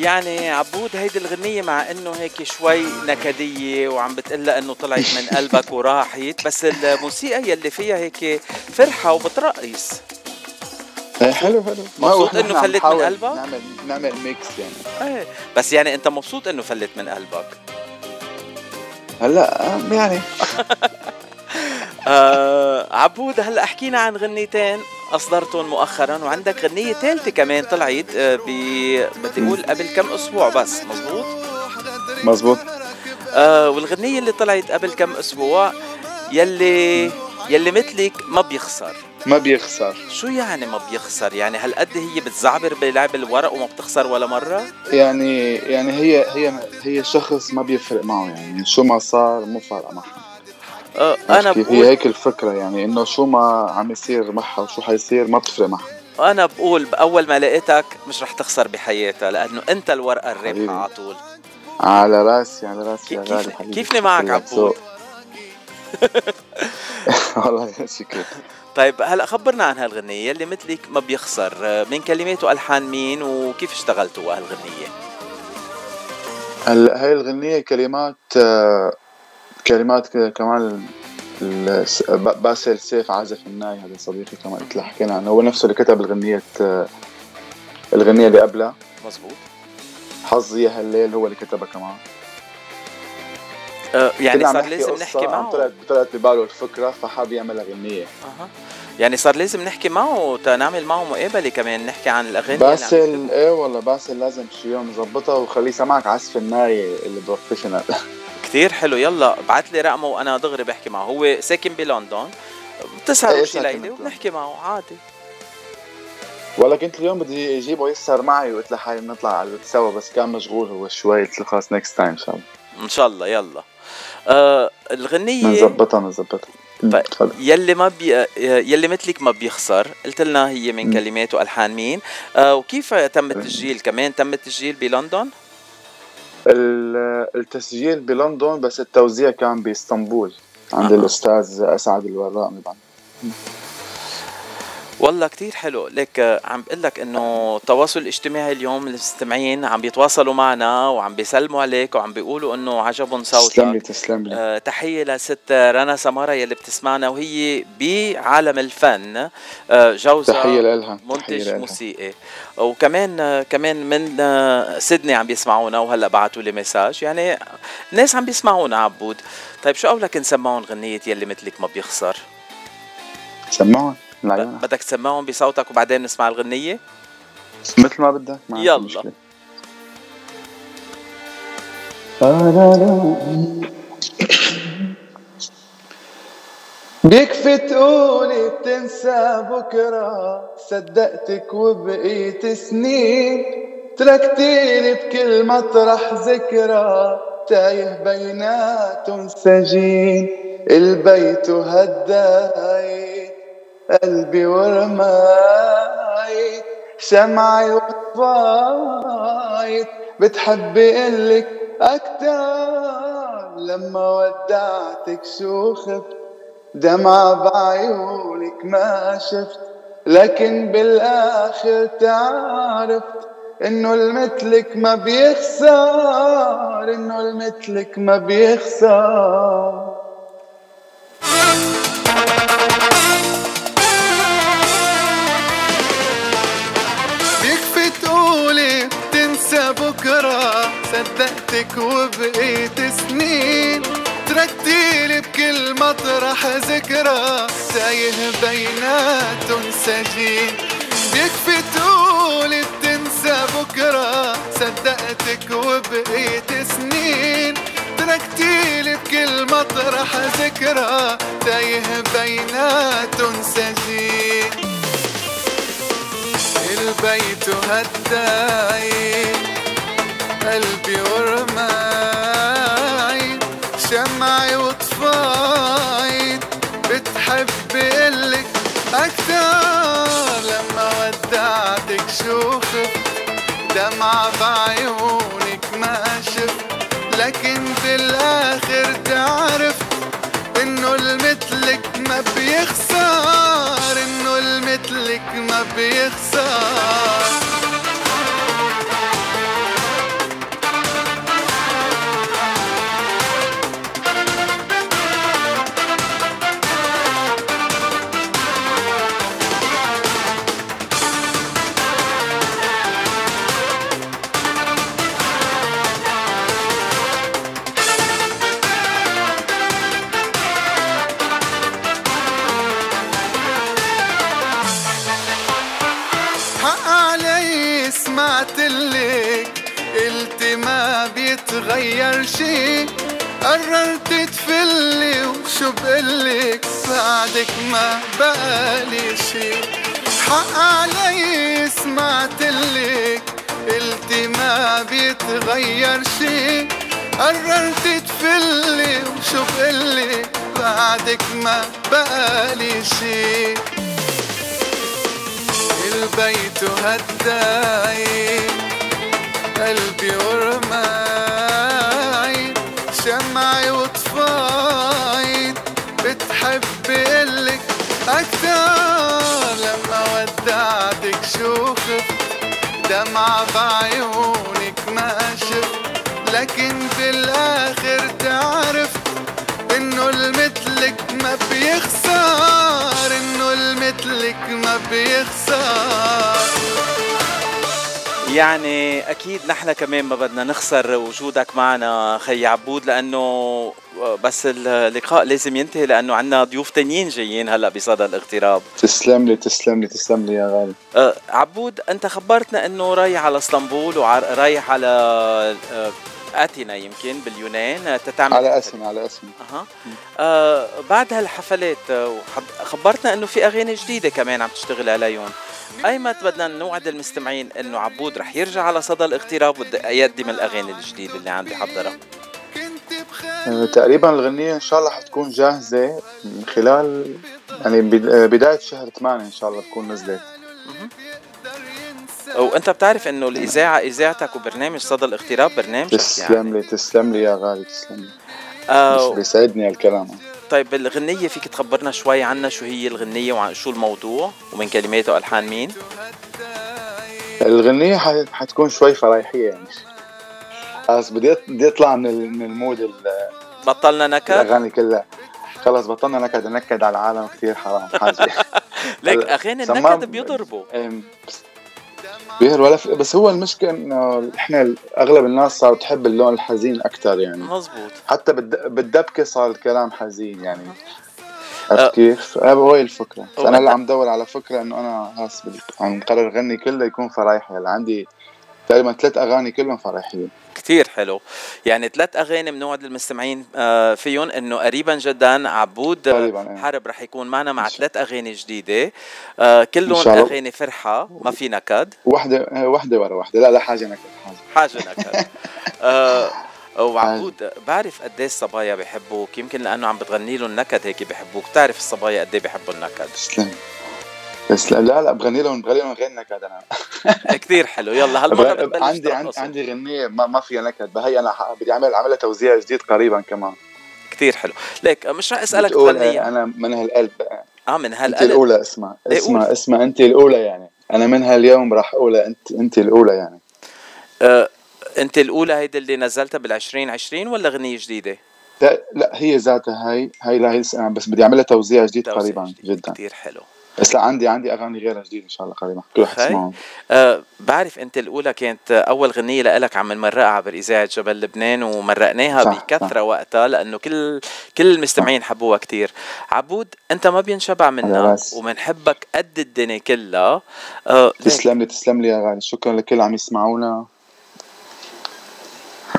يعني عبود هيدي الغنية مع إنه هيك شوي نكدية وعم بتقلها إنه طلعت من قلبك وراحت بس الموسيقى يلي فيها هيك فرحة وبترقص.
إيه حلو حلو.
مبسوط
عم
فلت من قلبك؟
نعمل نعمل mix يعني.
إيه بس يعني أنت مبسوط إنه فلت من قلبك؟
هلأ يعني.
آه عبود هلا حكينا عن غنيتين أصدرتهم مؤخرا وعندك غنية ثالثة كمان طلعت آه ب بدي أقول قبل كم أسبوع بس مزبوط
مزبوط
آه والغنية اللي طلعت قبل كم أسبوع يلي يلي مثلك ما بيخسر.
ما بيخسر.
شو يعني ما بيخسر؟ يعني هالقد هي بتزعبر بلعب الورق وما بتخسر ولا مرة؟
يعني يعني هي هي هي شخص ما بيفرق معه يعني شو ما صار مو فارقة معها.
آه
أنا
أنا
هي
بقول
هيك الفكرة يعني إنه شو ما عم يصير معها وشو حيصير ما بتفرق معها
أنا بقول بأول ما لقيتك مش رح تخسر بحياتها لأنه أنت الورقة
حبيبي.
الرابحة على طول
على راسي على راسي يا غالي حبيبي
كيفني معك. عبود؟
والله شكرا
طيب هلا خبرنا عن هالغنية اللي مثلك ما بيخسر آه، من كلمات وألحان مين وكيف اشتغلتوا هالغنية
هلا هاي الغنية كلمات آه، كلمات كمان باسل سيف عازف الناي هذا صديقي كمان قلت له حكينا عنه. هو نفسه اللي كتب الغنية الغنية اللي قبلها.
مزبوط
حظي يا هالليل هو اللي كتبها كمان.
آه يعني صار لازم نحكي معه؟
طلعت طلعت بباله الفكرة فحاب يعملها غنية
أها. يعني صار لازم نحكي معه تنعمل معه مقابلة كمان نحكي عن اللي عم
باسل إيه والله باسل لازم شي يوم نظبطها وخليه يسمعك عزف الناي اللي
كتير حلو يلا بعت لي رقمه وأنا دغري بحكي معه. هو ساكن بلندن بتسهروا
إيه،
شي
بلندن.
وبنحكي معه عادي.
والله كنت اليوم بدي اجيبه يسهر معي وقلت لحالي بنطلع على سوا بس كان مشغول هو شوي قلت له خلاص next time إن شاء الله.
إن شاء الله يلا. آه الغنيه طيب
تفضل.
يلي ما بي يلي مثلك ما بيخسر. قلت لنا هي من. كلمات وألحان مين. آه وكيف تم التسجيل كمان؟ تم التسجيل بلندن؟
التسجيل بلندن بس التوزيع كان بإسطنبول عند
أها.
الأستاذ أسعد الوراء طبعا
والله كتير حلو. ليك آه، عم بقول لك إنه التواصل الاجتماعي اليوم المستمعين عم بيتواصلوا معنا وعم بيسلموا عليك وعم بيقولوا إنه عجبهم
تسلم لي
صوتك
تسلم لي.
آه، تحية لست رنا سمارة يلي بتسمعنا وهي بعالم الفن. آه، جوزها
تحية لها تحية
منتج
لها
موسيقي. وكمان آه، كمان من آه، سيدني عم بيسمعونا وهلأ بعتوا لي مساج. يعني ناس عم بيسمعونا عبود. طيب شو قولك نسمعهم غنية يلي مثلك ما بيخسر؟
سمعون
بدك تسمعهم بصوتك وبعدين نسمع الغنية؟
مثل ما بدك
يلا.
مشكلة. بيكفي تقولي بتنسى بكرة صدقتك وبقيت سنين. تركتيني بكل مطرح ذكرى تايه بيناتهم سجين البيت هداي قلبي ورماي شمعي وطفايت بتحبي قلك أكتر لما ودعتك شو خفت. دمعة بعيونك ما شفت لكن بالآخر تعرفت إنه المثلك ما بيخسر إنه المثلك ما بيخسر. بكرة صدقتك وبقيت سنين. تركتيلي بكل مطرح ذكرى تايه بيناتهم سجين بيكفي تقولي بتنسى بكرة صدقتك وبقيت سنين. تركتيلي بكل مطرح ذكرى تايه بيناتهم سجين البيت هداي قلبي ورماي شمعي وطفايت بتحب قلك أكتر. لما ودعتك شو خفت دمعة بعيونك ما شفت. لكن بالآخر تعرفت إنه المثلك ما بيخسر إنه المثلك ما بيخسر.
يعني أكيد نحن كمان ما بدنا نخسر وجودك معنا خي عبود لأنه بس اللقاء لازم ينتهي لأنه عندنا ضيوف تانيين جايين هلأ بصدى الاغتراب.
تسلم لي تسلم لي تسلم لي يا غالي.
أه عبود أنت خبرتنا إنه رايح على إسطنبول ورايح على أه آتينا يمكن باليونان آه، تتعمل
على اسمي على اسمي
أها. آه بعد هالحفلات آه، خبرتنا إنه في أغاني جديدة كمان عم تشتغل عليهم ايمت بدنا نوعد المستمعين إنه عبود رح يرجع على صدى الاغتراب ويقدم الأغاني الجديدة اللي عندي حضرها.
آه، تقريبا الغنية إن شاء الله حتكون جاهزة من خلال يعني بد- بداية شهر 8 إن شاء الله تكون نزلت.
وانت بتعرف إنه الإذاعة إذاعتك وبرنامج صدى الاغتراب برنامجك يعني.
تسلم لي تسلم لي يا غالي تسلم لي.
آه
بس بيسعدني هالكلام.
طيب الغنية فيك تخبرنا شوي عنها شو هي الغنية وعن شو الموضوع ومن كلمات والحان مين؟
الغنية حتكون شوي فرايحية يعني. خلاص بدي بدي أطلع من من المود ال-
بطلنا نكد؟
الأغاني كلها. خلص بطلنا نكد. نكد على العالم كثير حرام حاجة.
ليك
أغاني
النكد بيضربوا.
بيهر ولا ف... بس هو المشكلة إنه إحنا أغلب الناس صاروا تحب اللون الحزين أكثر يعني.
مزبوط
حتى بالد... بالدبكة صار الكلام حزين يعني.
أه.
عرفت كيف؟ هو هي الفكرة.
هو
أنا اللي عم دور على فكرة إنه أنا هاس عم قرر غني كله يكون فرايحي. هلا عندي تقريبا ثلاث أغاني كلهم فرايحيين
كتير حلو. يعني ثلاث أغاني بنوعد المستمعين آه، فيهم إنه قريبا جدا عبود آه،
قريباً، إيه.
حرب رح يكون معنا مع ثلاث أغاني جديدة. آه، كلهم. أغاني فرحة ما في نكد
وحدة وحدة ورا وحدة. لا لا حاجة نكد حاجة.
حاجة نكد. آه، وعبود بعرف قد إيه الصبايا بيحبوك يمكن لأنه عم بتغني لهم نكد هيك بيحبوك بتعرف الصبايا قد إيه بيحبوا النكد.
تسلم. بس لا لا, بغني لهم بغني لهم غير نكد أنا.
كتير حلو. يلا هالمره بتبلش
عندي عندي. عندي غنية ما, ما فيها نكد. بهي أنا بدي اعمل أعملها توزيع جديد قريبا كمان.
كتير حلو. ليك مش رح أسألك
بتقول
تغنيها
أنا من هالقلب.
آه من
انت
هالقلب.
الأولى اسمع
إيه،
اسمع. اسمع انت الأولى يعني. أنا من هاليوم راح اقولها انت انت الأولى يعني.
آه، انت الأولى هيدي اللي نزلتها بال 2020 ولا غنية جديدة؟
لا, لا هي ذاتها هي هي لا هي بس بدي أعملها توزيع جديد
توزيع
قريبا جدا.
كتير حلو.
بس لا عندي عندي أغاني غيرها جديدة إن شاء الله قريبا كل واحد. يسمعهم
أه بعرف أنت الأولى كانت أول غنية لإلك عم نمرقها عبر إذاعة جبل لبنان ومرقناها
صح،
بكثرة وقتها لأنه كل كل المستمعين حبوها كتير. عبود أنت ما بينشبع منا. ومنحبك قد الدنيا كلها. أه.
تسلم لي تسلم لي يا غالي. شكرا لكل اللي عم يسمعونا.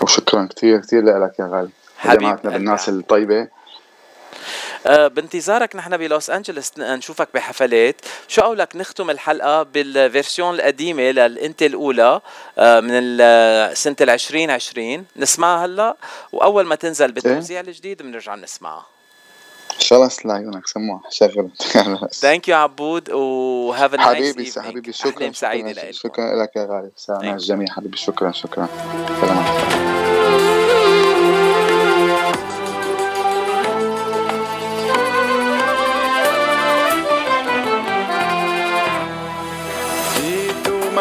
وشكرا كثير كثير لك يا غالي.
حبيب
جماعتنا
قلبي.
بالناس
الطيبة. بانتظارك نحن بلوس انجلوس نشوفك بحفلات. شو قولك نختم الحلقة بال version القديمة ل إنت الأولى آه، من سنة ال 2020 نسمعها هلا وأول ما تنزل بالتوزيع الجديد بنرجع نسمعها.
ان شاء الله يسلم عيونك سموها شغل.
thank you عبود و have a
حبيبي حبيبي شكرا شكرا,
لك
يا غالي. سلام
you.
الجميع حبيبي شكرا شكرا. سلام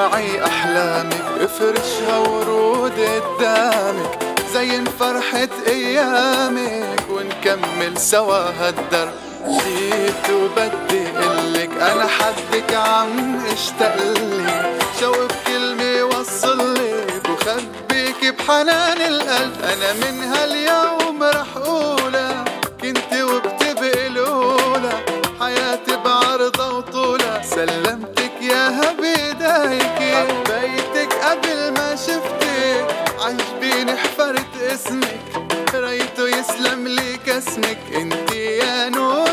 ومعي أحلامك افرشها ورود قدامك زين فرحة أيامك ونكمل سوا هالدرب. جيت وبدي قلك أنا حدك عم اشتقلك شوق بكلمة وصلك وخبيك بحنان القلب. أنا من هاليوم رح أقولها اسمك ريته يسلم لي كسمك انت يا نور.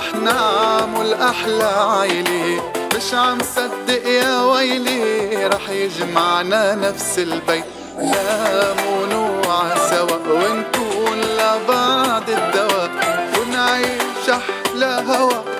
رح نعمل أحلى عيلة مش عم صدق يا ويلي رح يجمعنا نفس البيت. نام ونوعى سوا ونكون لبعض الدواء. ونعيش أحلى هوا.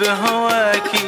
بهواكِ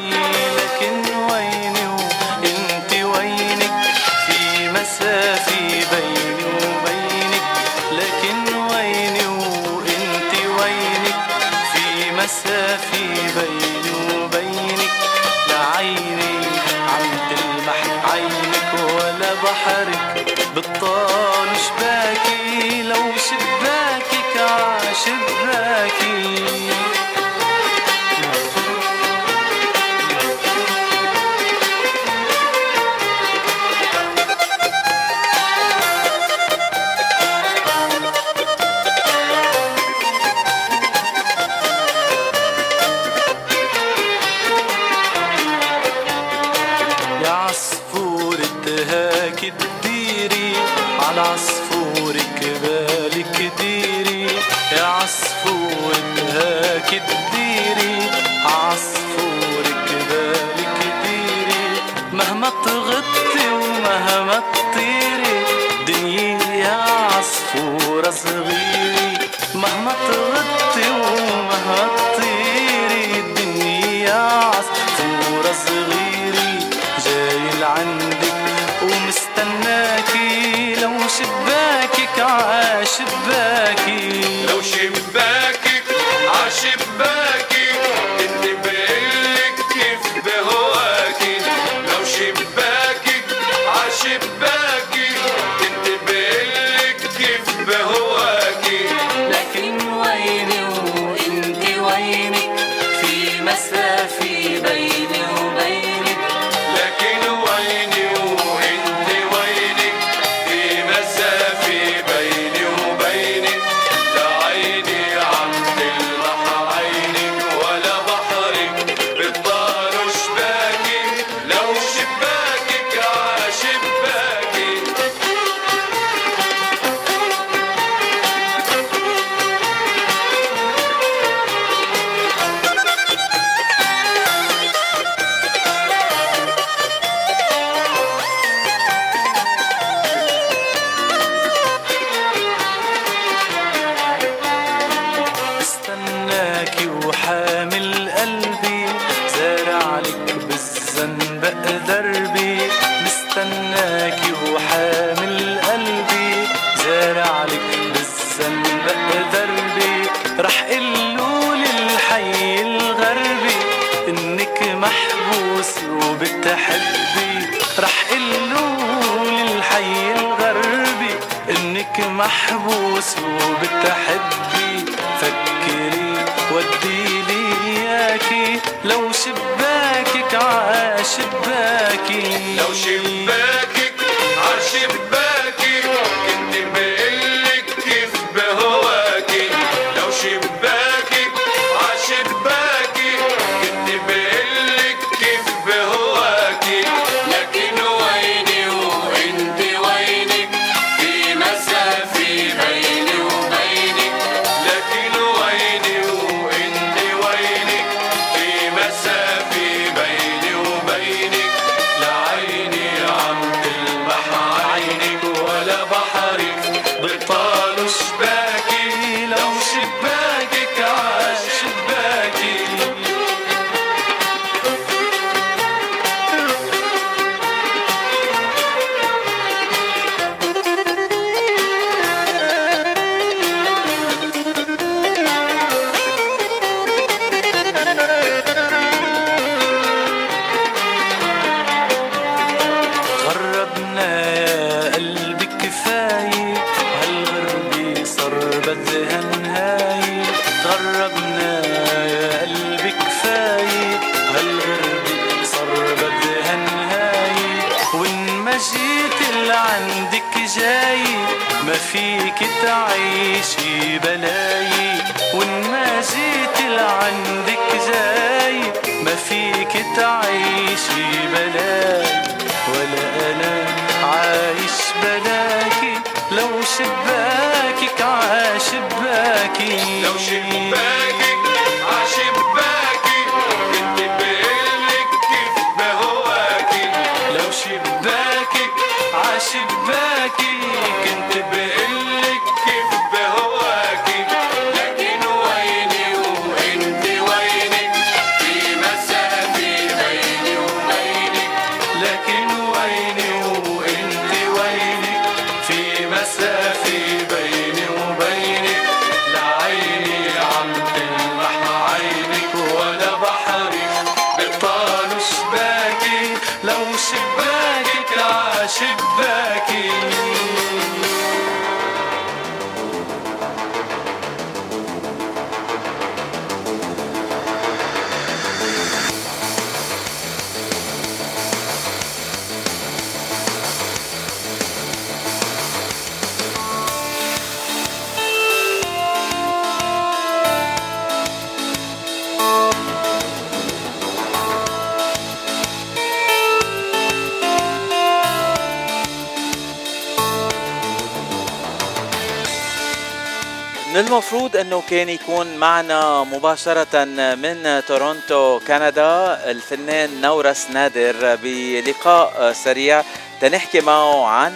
المفروض أنه كان يكون معنا مباشرة من تورونتو كندا الفنان نورس نادر بلقاء سريع تنحكي معه عن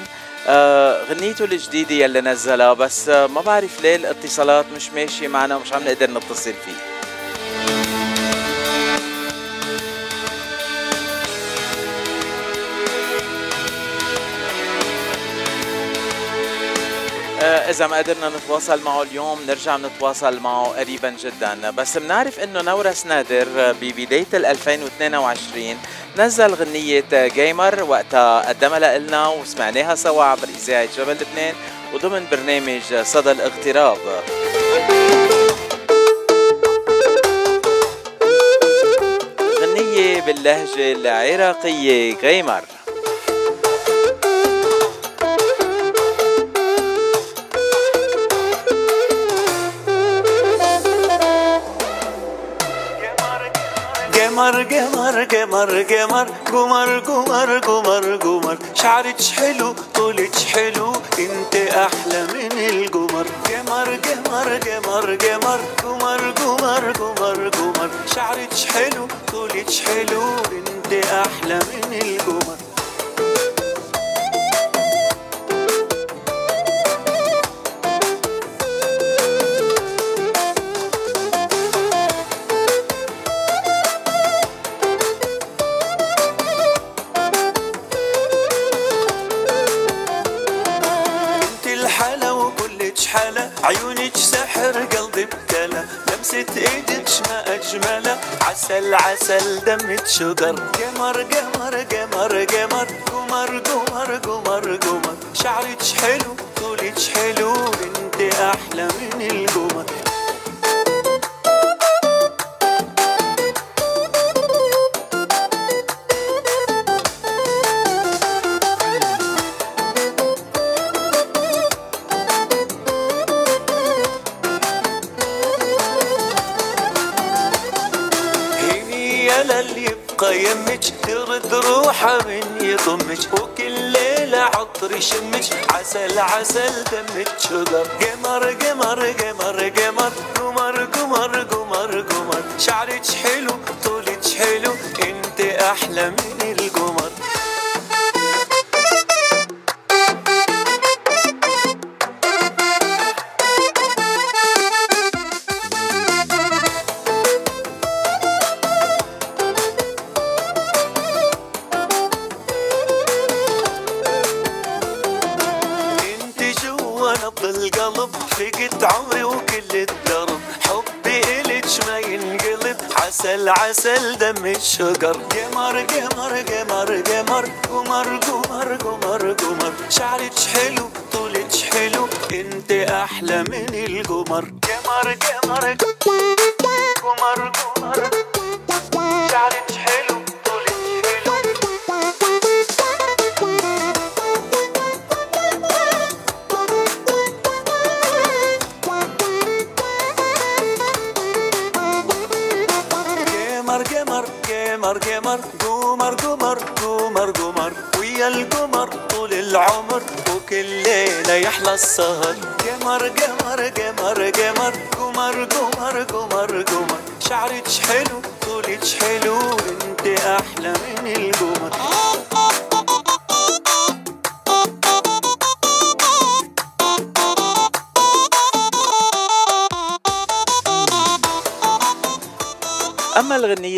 آه، غنيته الجديدة يلي نزلها. بس آه، ما بعرف ليه الاتصالات مش ماشية معنا ومش عم نقدر نتصل فيه. إذا ما قدرنا نتواصل معه اليوم نرجع نتواصل معه قريبا جدا. بس بنعرف إنه نورس نادر ببداية ال 2022 نزل غنية جيمر وقتها قدمها لنا وسمعناها سوا عبر إذاعة جبل لبنان وضمن برنامج صدى الاغتراب. غنية باللهجة العراقية جيمر.
قمر قمر قمر قمر قمر قمر قمر قمر شعرك حلو طولك حلو. انت أحلى من القمر قمر قمر قمر قمر قمر قمر قمر قمر شعرك حلو طولك حلو. انت أحلى من القمر لمسة إيدك ما اجمله عسل عسل دمك شجر. قمر قمر قمر قمر. قمر قمر قمر قمر. شعرك حلو طولك حلو. انت أحلى من القمر. يضمك وكل ليلة عطر يشمك عسل عسل دمك شجر قمر قمر قمر قمر قمر قمر قمر قمر شعرك حلو
sugar.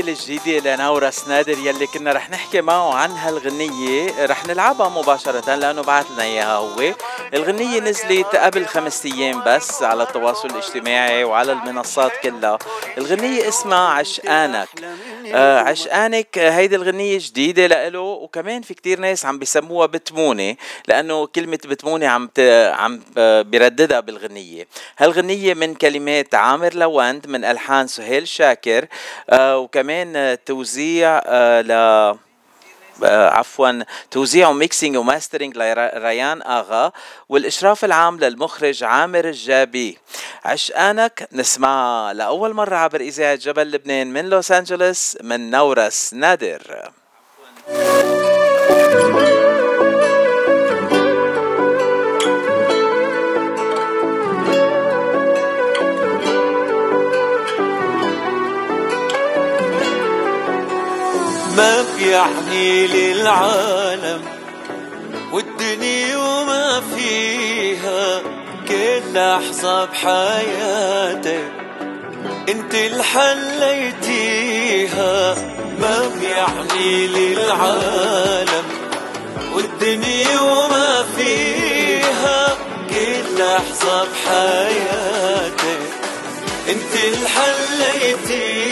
الغنية الجديدة لنورس نادر يلي كنا رح نحكي معه عن هالغنية رح نلعبها مباشرة لأنه بعث لنا إياها هو. الغنية نزلت قبل خمس أيام بس على التواصل الاجتماعي وعلى المنصات كلها. الغنية اسمها عشقانك. آه عشقانك آه، هيدي الغنية جديدة لإله وكمان في كتير ناس عم بيسموها بتمونة لأنه كلمة بتمونة عم ت... عم آه، بيرددها بالغنية. هالغنية من كلمات عامر لوند من ألحان سهيل شاكر. آه وكمان توزيع آه ل عفوا توزيع و mixing و mastering لريان آغا والإشراف العام للمخرج عامر الجابي. عشقانك نسمعها لأول مرة عبر إذاعة جبل لبنان من لوس أنجلوس من نورس نادر.
ما بيعني للعالم والدنيا وما فيها كل لحظة بحياتي. انت اللي حليتيها ما بيعني للعالم والدنيا وما فيها كل لحظة بحياتي. انت اللي حليتيها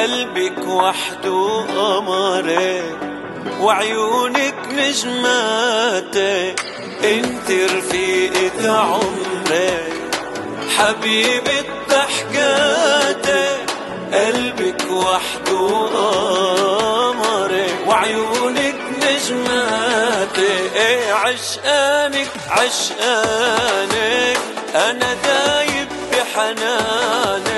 قلبك وحده قمري وعيونك نجماتي انت رفيقة عمري حبيبة ضحكاتي قلبك وحده قمري وعيونك نجماتي إيه عشقانك عشقانك. أنا دايب بحنانك.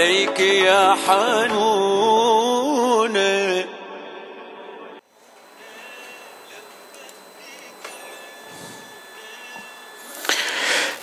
عليك يا حنوني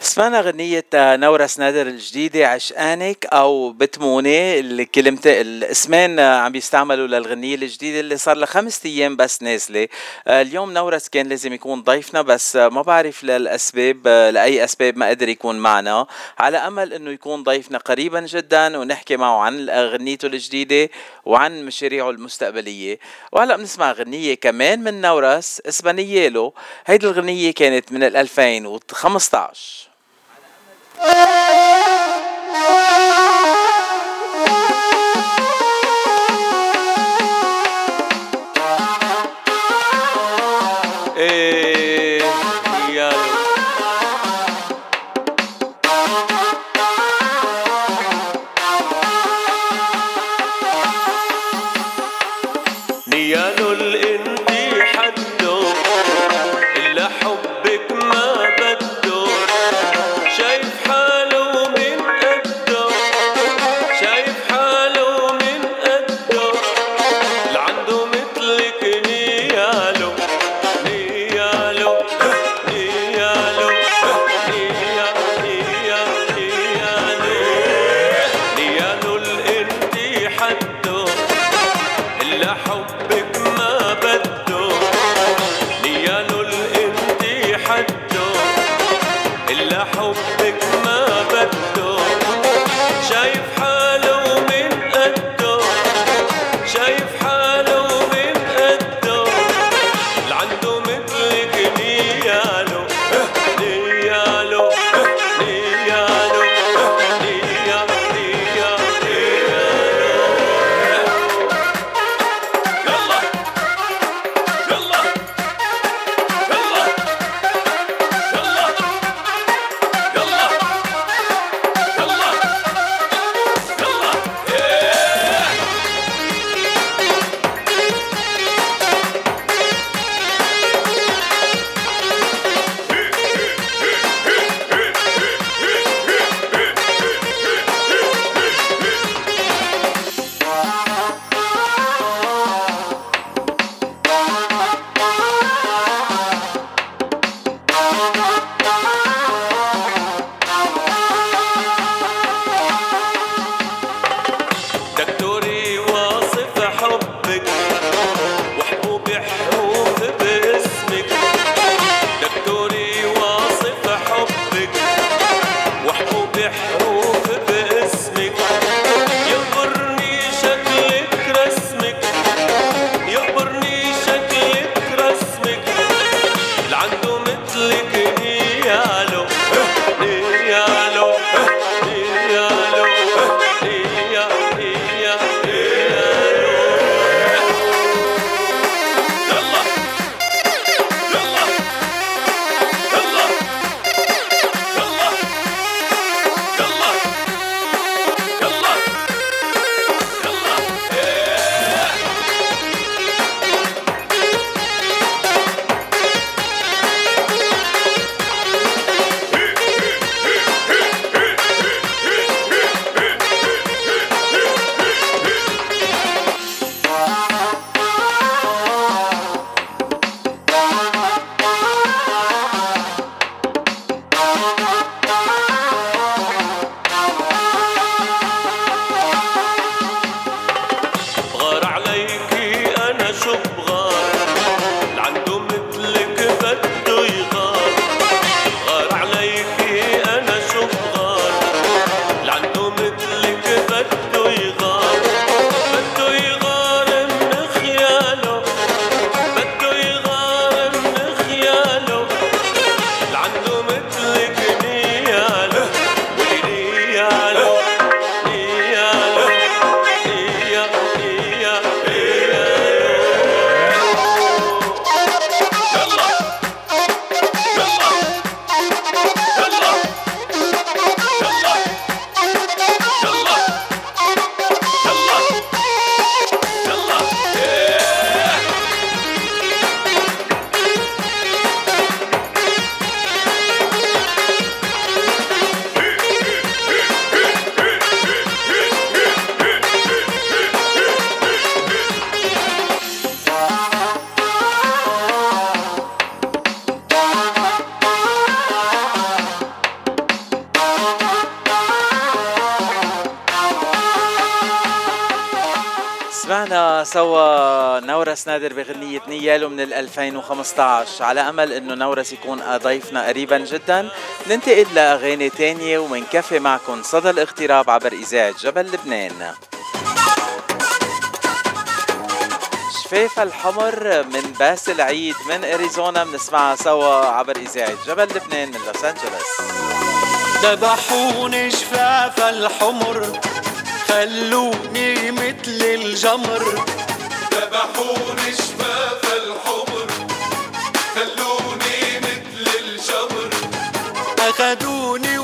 سمعنا غنية نورس نادر الجديدة عشقانك أو بتموني الكلمة الاسمين عم بيستعملوا للغنية الجديدة اللي صار لها خمس أيام بس نازلة. اليوم نورس كان لازم يكون ضيفنا بس ما بعرف للأسباب لأي أسباب ما قدر يكون معنا. على أمل إنه يكون ضيفنا قريبا جدا ونحكي معه عن غنيته الجديدة وعن مشاريعه المستقبلية. وهلأ بنسمع غنية كمان من نورس اسمها نيالو هيدي الغنية كانت من ال 2015 Oh, my God. نيالو من ال 2015 على أمل أنه نورس يكون ضيفنا قريبا جدا ننتقل لأغاني تانية ومنكفي معكم صدى الاغتراب عبر إذاعة جبل لبنان. شفاف الحمر من باسل عيد من أريزونا بنسمعها سوا عبر اذاعه جبل لبنان من لوس أنجلوس.
ذبحوني شفاف الحمر خلوني مثل الجمر.
ذبحوني شفاف الحمر خلوني مثل الجمر
أخدوني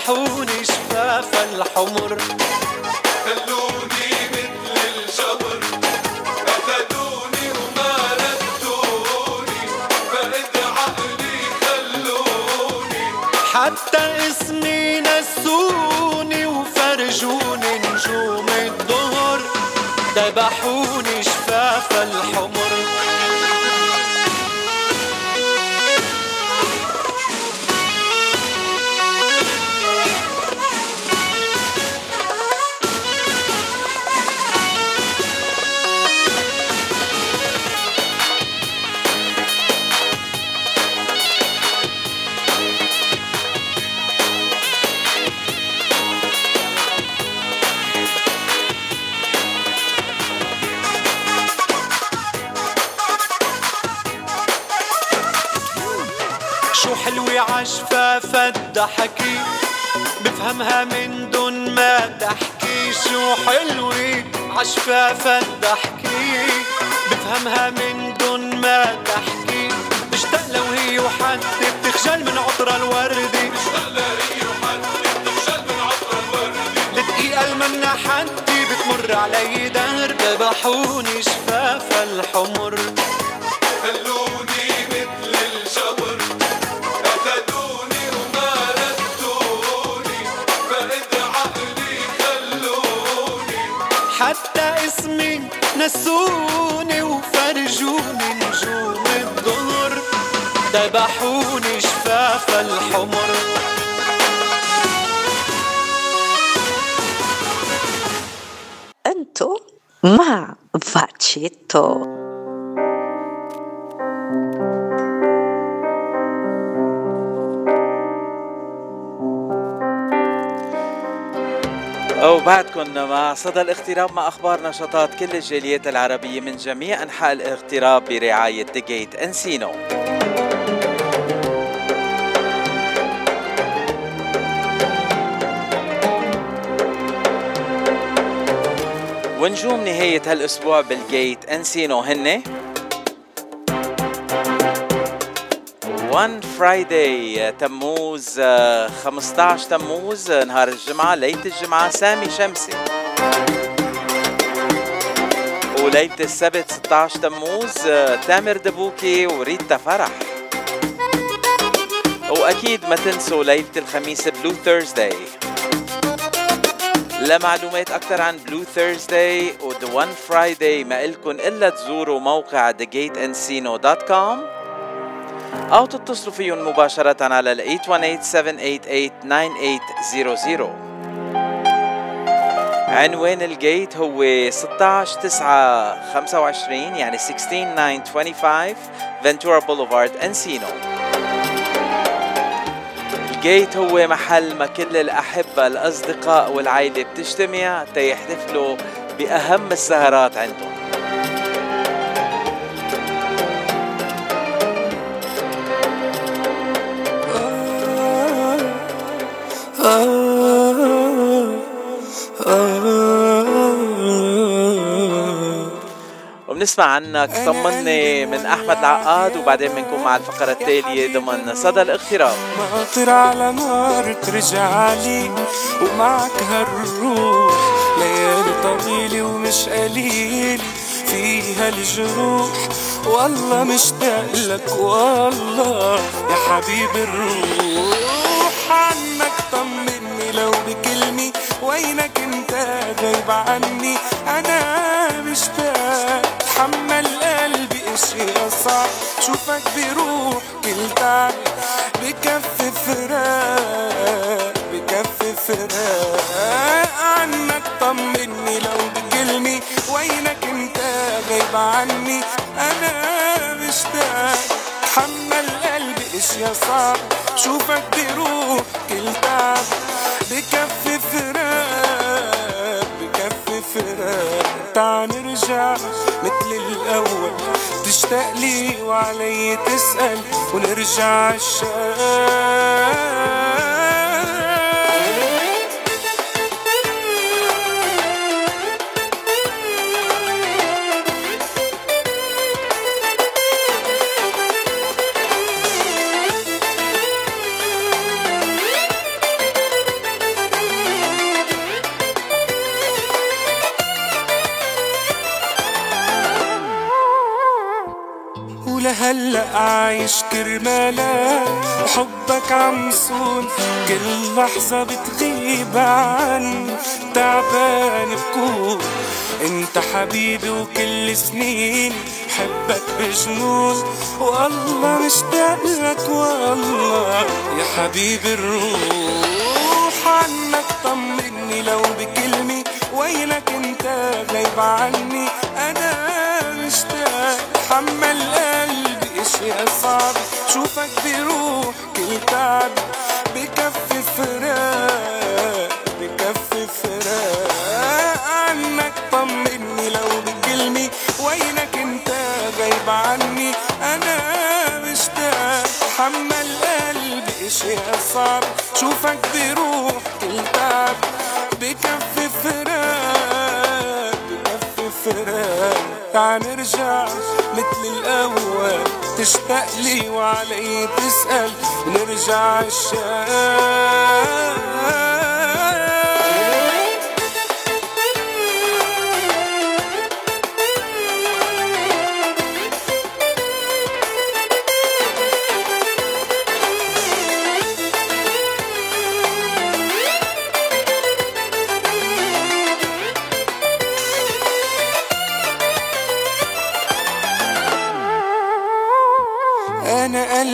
ذبحوني شفاف الحمر.
خلوني مثل الجمر أخدوني وما ردوني. فقد عقلي خلوني.
حتى إسمي نسوني وفرجوني نجوم الظهر ذبحوني الضحكي بفهمها من دون ما تحكي. شو حلوة عشفافة الضحكي بفهمها من دون ما تحكي. بشتاق لو هي وحدي بتخجل من عطر الوردي المنا حدي بتمر علي دهر. ذبحوني شفاف الحمر. نسوني وفرجوني نجوم الظهر ذبحوني شفاف الحمر.
أنتو مع فاتشيتو.
صدى الاغتراب مع أخبار نشاطات كل الجاليات العربية من جميع أنحاء الاغتراب برعاية The Gate Encino ونجوم نهاية هالأسبوع بال Gate Encino هن One Friday تموز آه، 15 تموز آه، نهار الجمعة ليلة الجمعة سامي شمسي. وليلة السبت 16 تموز آه، تامر دبوكي وريتا فرح. وأكيد ما تنسوا ليلة الخميس Blue Thursday لمعلومات أكثر عن Blue Thursday و The One Friday ما إلكن إلا تزوروا موقع thegateencino.com أو تتصلوا فيهم مباشرة على ال 818-788-9800 عنوان ال Gate هو 16 9 25 يعني 16 9 25 Ventura Boulevard Encino. ال Gate هو محل ما كل الأحبة الأصدقاء والعائلة بتجتمع تيحتفلوا بأهم السهرات عندهم. وبنسمع عنك طمني من أحمد العقاد وبعدين بنكون مع الفقرة التالية ضمن صدى الاغتراب
ناطر على نار ترجع لي ومعك هالروح ليالي طويلة ومش قليل فيها الجروح. والله مشتاق لك والله يا حبيب الروح. عنك طمني لو بكلمة وينك انت غايب عني؟ أنا مشتاق تحمل قلبي اشياء صعب شوفك بروح كل تعب بكف فراق بكف فراق. عنك طمني لو بكلمة. وينك انت غايب عني؟ أنا مشتاق تحمل قلبي اشياء صعب شوفك بروح كل تعب بكف فراق بكف فراق تعال نرجع مثل الأول. تشتاق لي وعلي تسأل ونرجع عالشاق عايش كرمالك وحبك عم صون كل لحظة بتغيب عني تعبان بكون. انت حبيبي وكل سنين بحبك بجنون. والله مشتاق لك والله يا حبيب الروح عنك طمني. لو بكلمة وينك انت غايب عني أنا مشتاق حمل اشياء صعبة شوفك بروح كل تعب بكف فراق بكف فراق عنك طمني لو بكلمة وينك أنت غايب عني؟ أنا مشتاق حمل قلبي اشياء صعبة شوفك بروح كل تعب بكف فراق بكف فراق تعال نرجع مثل الأول. تشتاق لي وعلي تسأل نرجع عالشاق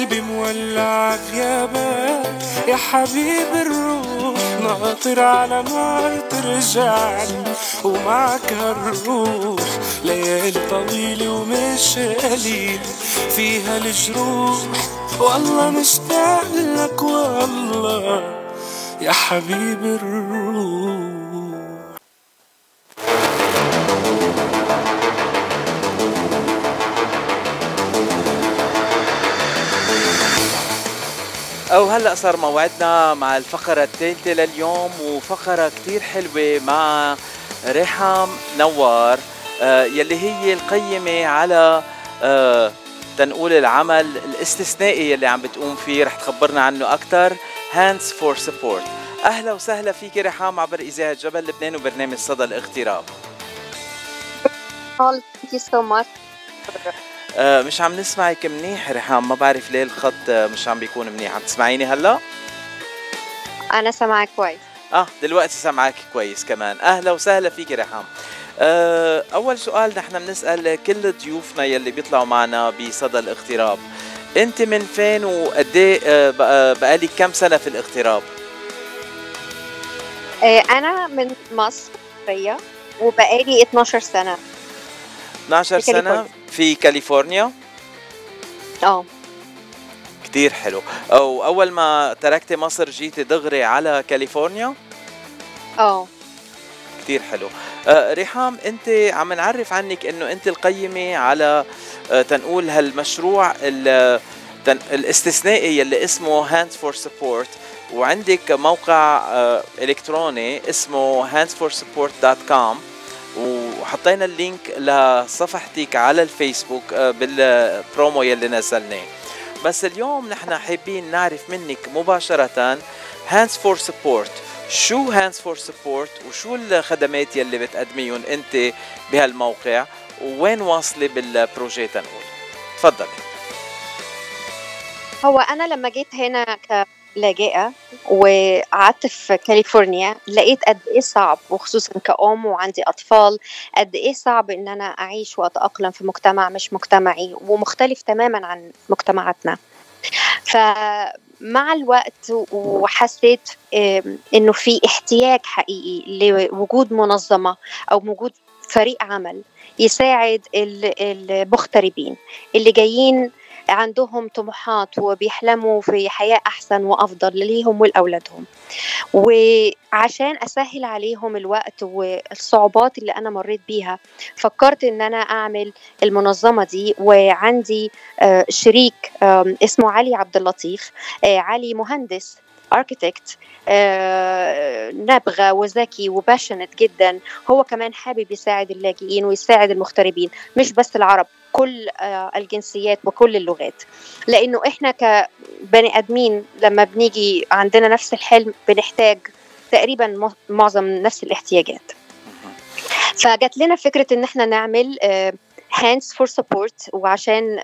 قلبي مولع غيابك يا حبيب الروح. ناطر على نار ترجعني ومعك هالروح ليالي طويلة ومش قليل فيها الجروح. والله مشتاق لك والله يا حبيب الروح.
أو هلأ صار موعدنا مع الفقرة الثالثة لليوم وفقرة كتير حلوة مع ريحام نوار آه يلي هي القيمة على آه تنقول العمل الاستثنائي يلي عم بتقوم فيه رح تخبرنا عنه أكثر Hands for Support. أهلا وسهلا فيك ريحام عبر إذاعة جبل لبنان وبرنامج صدى الاغتراب. آه مش عم نسمعك منيح ريحام ما بعرف ليه الخط آه، مش عم بيكون منيح. عم تسمعيني هلا؟
أنا سامعك كويس.
آه دلوقتي سامعاك كويس كمان. أهلا وسهلا فيك ريحام آه أول سؤال نحن بنسأل كل ضيوفنا يلي بيطلعوا معنا بصدى الاغتراب. أنت من فين وقد إيه بقالك كم سنة في الاغتراب؟
أنا من مصر وبقالي 12 سنة.
12
في
سنة
كاليفورنيا.
في كاليفورنيا؟
آه.
كتير حلو. أو أول ما تركتي مصر جيتي دغري على كاليفورنيا؟
آه.
كتير حلو. آه ريحام أنت عم نعرف عنك إنه أنت القيمة على آه تنقول هالمشروع الاستثنائي يلي اسمه Hands for Support وعندك موقع آه إلكتروني اسمه handsforsupport.com وحطينا ال link لصفحتك على الفيسبوك آه بالبرومو يلي نزلناه. بس اليوم نحن حابين نعرف منك مباشرة Hands for Support. شو Hands for Support وشو الخدمات يلي بتقدميهم أنت بهالموقع؟ ووين واصلة بال projet تنقول تفضلي.
هو أنا لما جيت هنا كلاجئة وقعدت في كاليفورنيا لقيت قد إيه صعب وخصوصا كأم وعندي أطفال قد إيه صعب إن أنا أعيش وأتأقلم في مجتمع مش مجتمعي ومختلف تماما عن مجتمعاتنا. فمع الوقت وحسيت إنه في احتياج حقيقي لوجود منظمة أو وجود فريق عمل يساعد ال- المغتربين اللي جايين عندهم طموحات وبيحلموا في حياة أحسن وأفضل ليهم ولأولادهم وعشان أسهل عليهم الوقت والصعوبات اللي أنا مريت بيها فكرت إن أنا أعمل المنظمة دي وعندي آه، شريك اسمه علي عبد اللطيف آه، علي مهندس. اركيتكت نابغه وذكي وباشنت جدا. هو كمان حابب يساعد اللاجئين ويساعد المغتربين مش بس العرب كل آه، الجنسيات وكل اللغات. لأنه إحنا كبني آدمين لما بنيجي عندنا نفس الحلم بنحتاج تقريبا معظم نفس الاحتياجات. فجات لنا فكرة إن إحنا نعمل Hands for Support وعشان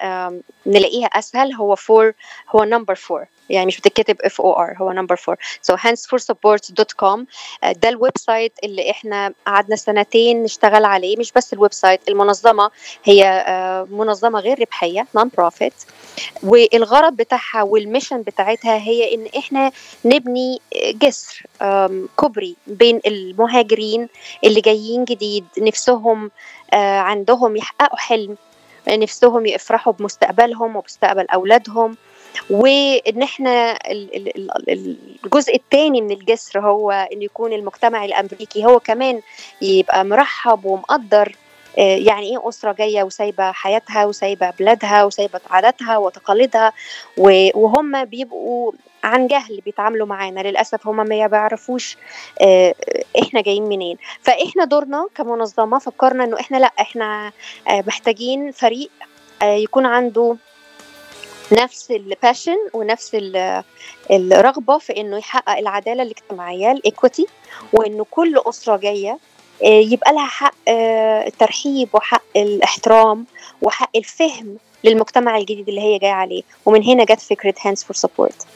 نلاقيها أسهل هو four هو number four يعني مش بتتكتب F O R هو number four so handsforsupport.com آه، ده ال website اللي إحنا قعدنا سنتين نشتغل عليه مش بس ال website المنظمة هي آه، منظمة غير ربحية non-profit والغرض بتاعها وال mission بتاعتها هي إن إحنا نبني جسر آم، كوبري بين المهاجرين اللي جايين جديد نفسهم آه، عندهم يحققوا حلم نفسهم يفرحوا بمستقبلهم ومستقبل أولادهم. وان إحنا ال- ال- ال- الجزء الثاني من الجسر هو إن يكون المجتمع الأمريكي هو كمان يبقى مرحب ومقدر آه، يعني إيه أسرة جاية وسايبة حياتها وسايبة بلادها وسايبة عاداتها وتقاليدها وهم بيبقوا عن جهل بيتعاملوا معانا للأسف هم ما بيعرفوش آه، إحنا جايين منين. فإحنا دورنا كمنظمة فكرنا إنه إحنا لأ إحنا آه، محتاجين فريق يكون عنده نفس ال passion ونفس ال- الرغبه في إنه يحقق العدالة الاجتماعيه ال equity وإنه كل أسرة جاية آه، يبقى لها حق آه، الترحيب وحق الاحترام وحق الفهم للمجتمع الجديد اللي هي جاية عليه. ومن هنا جت فكرة Hands for Support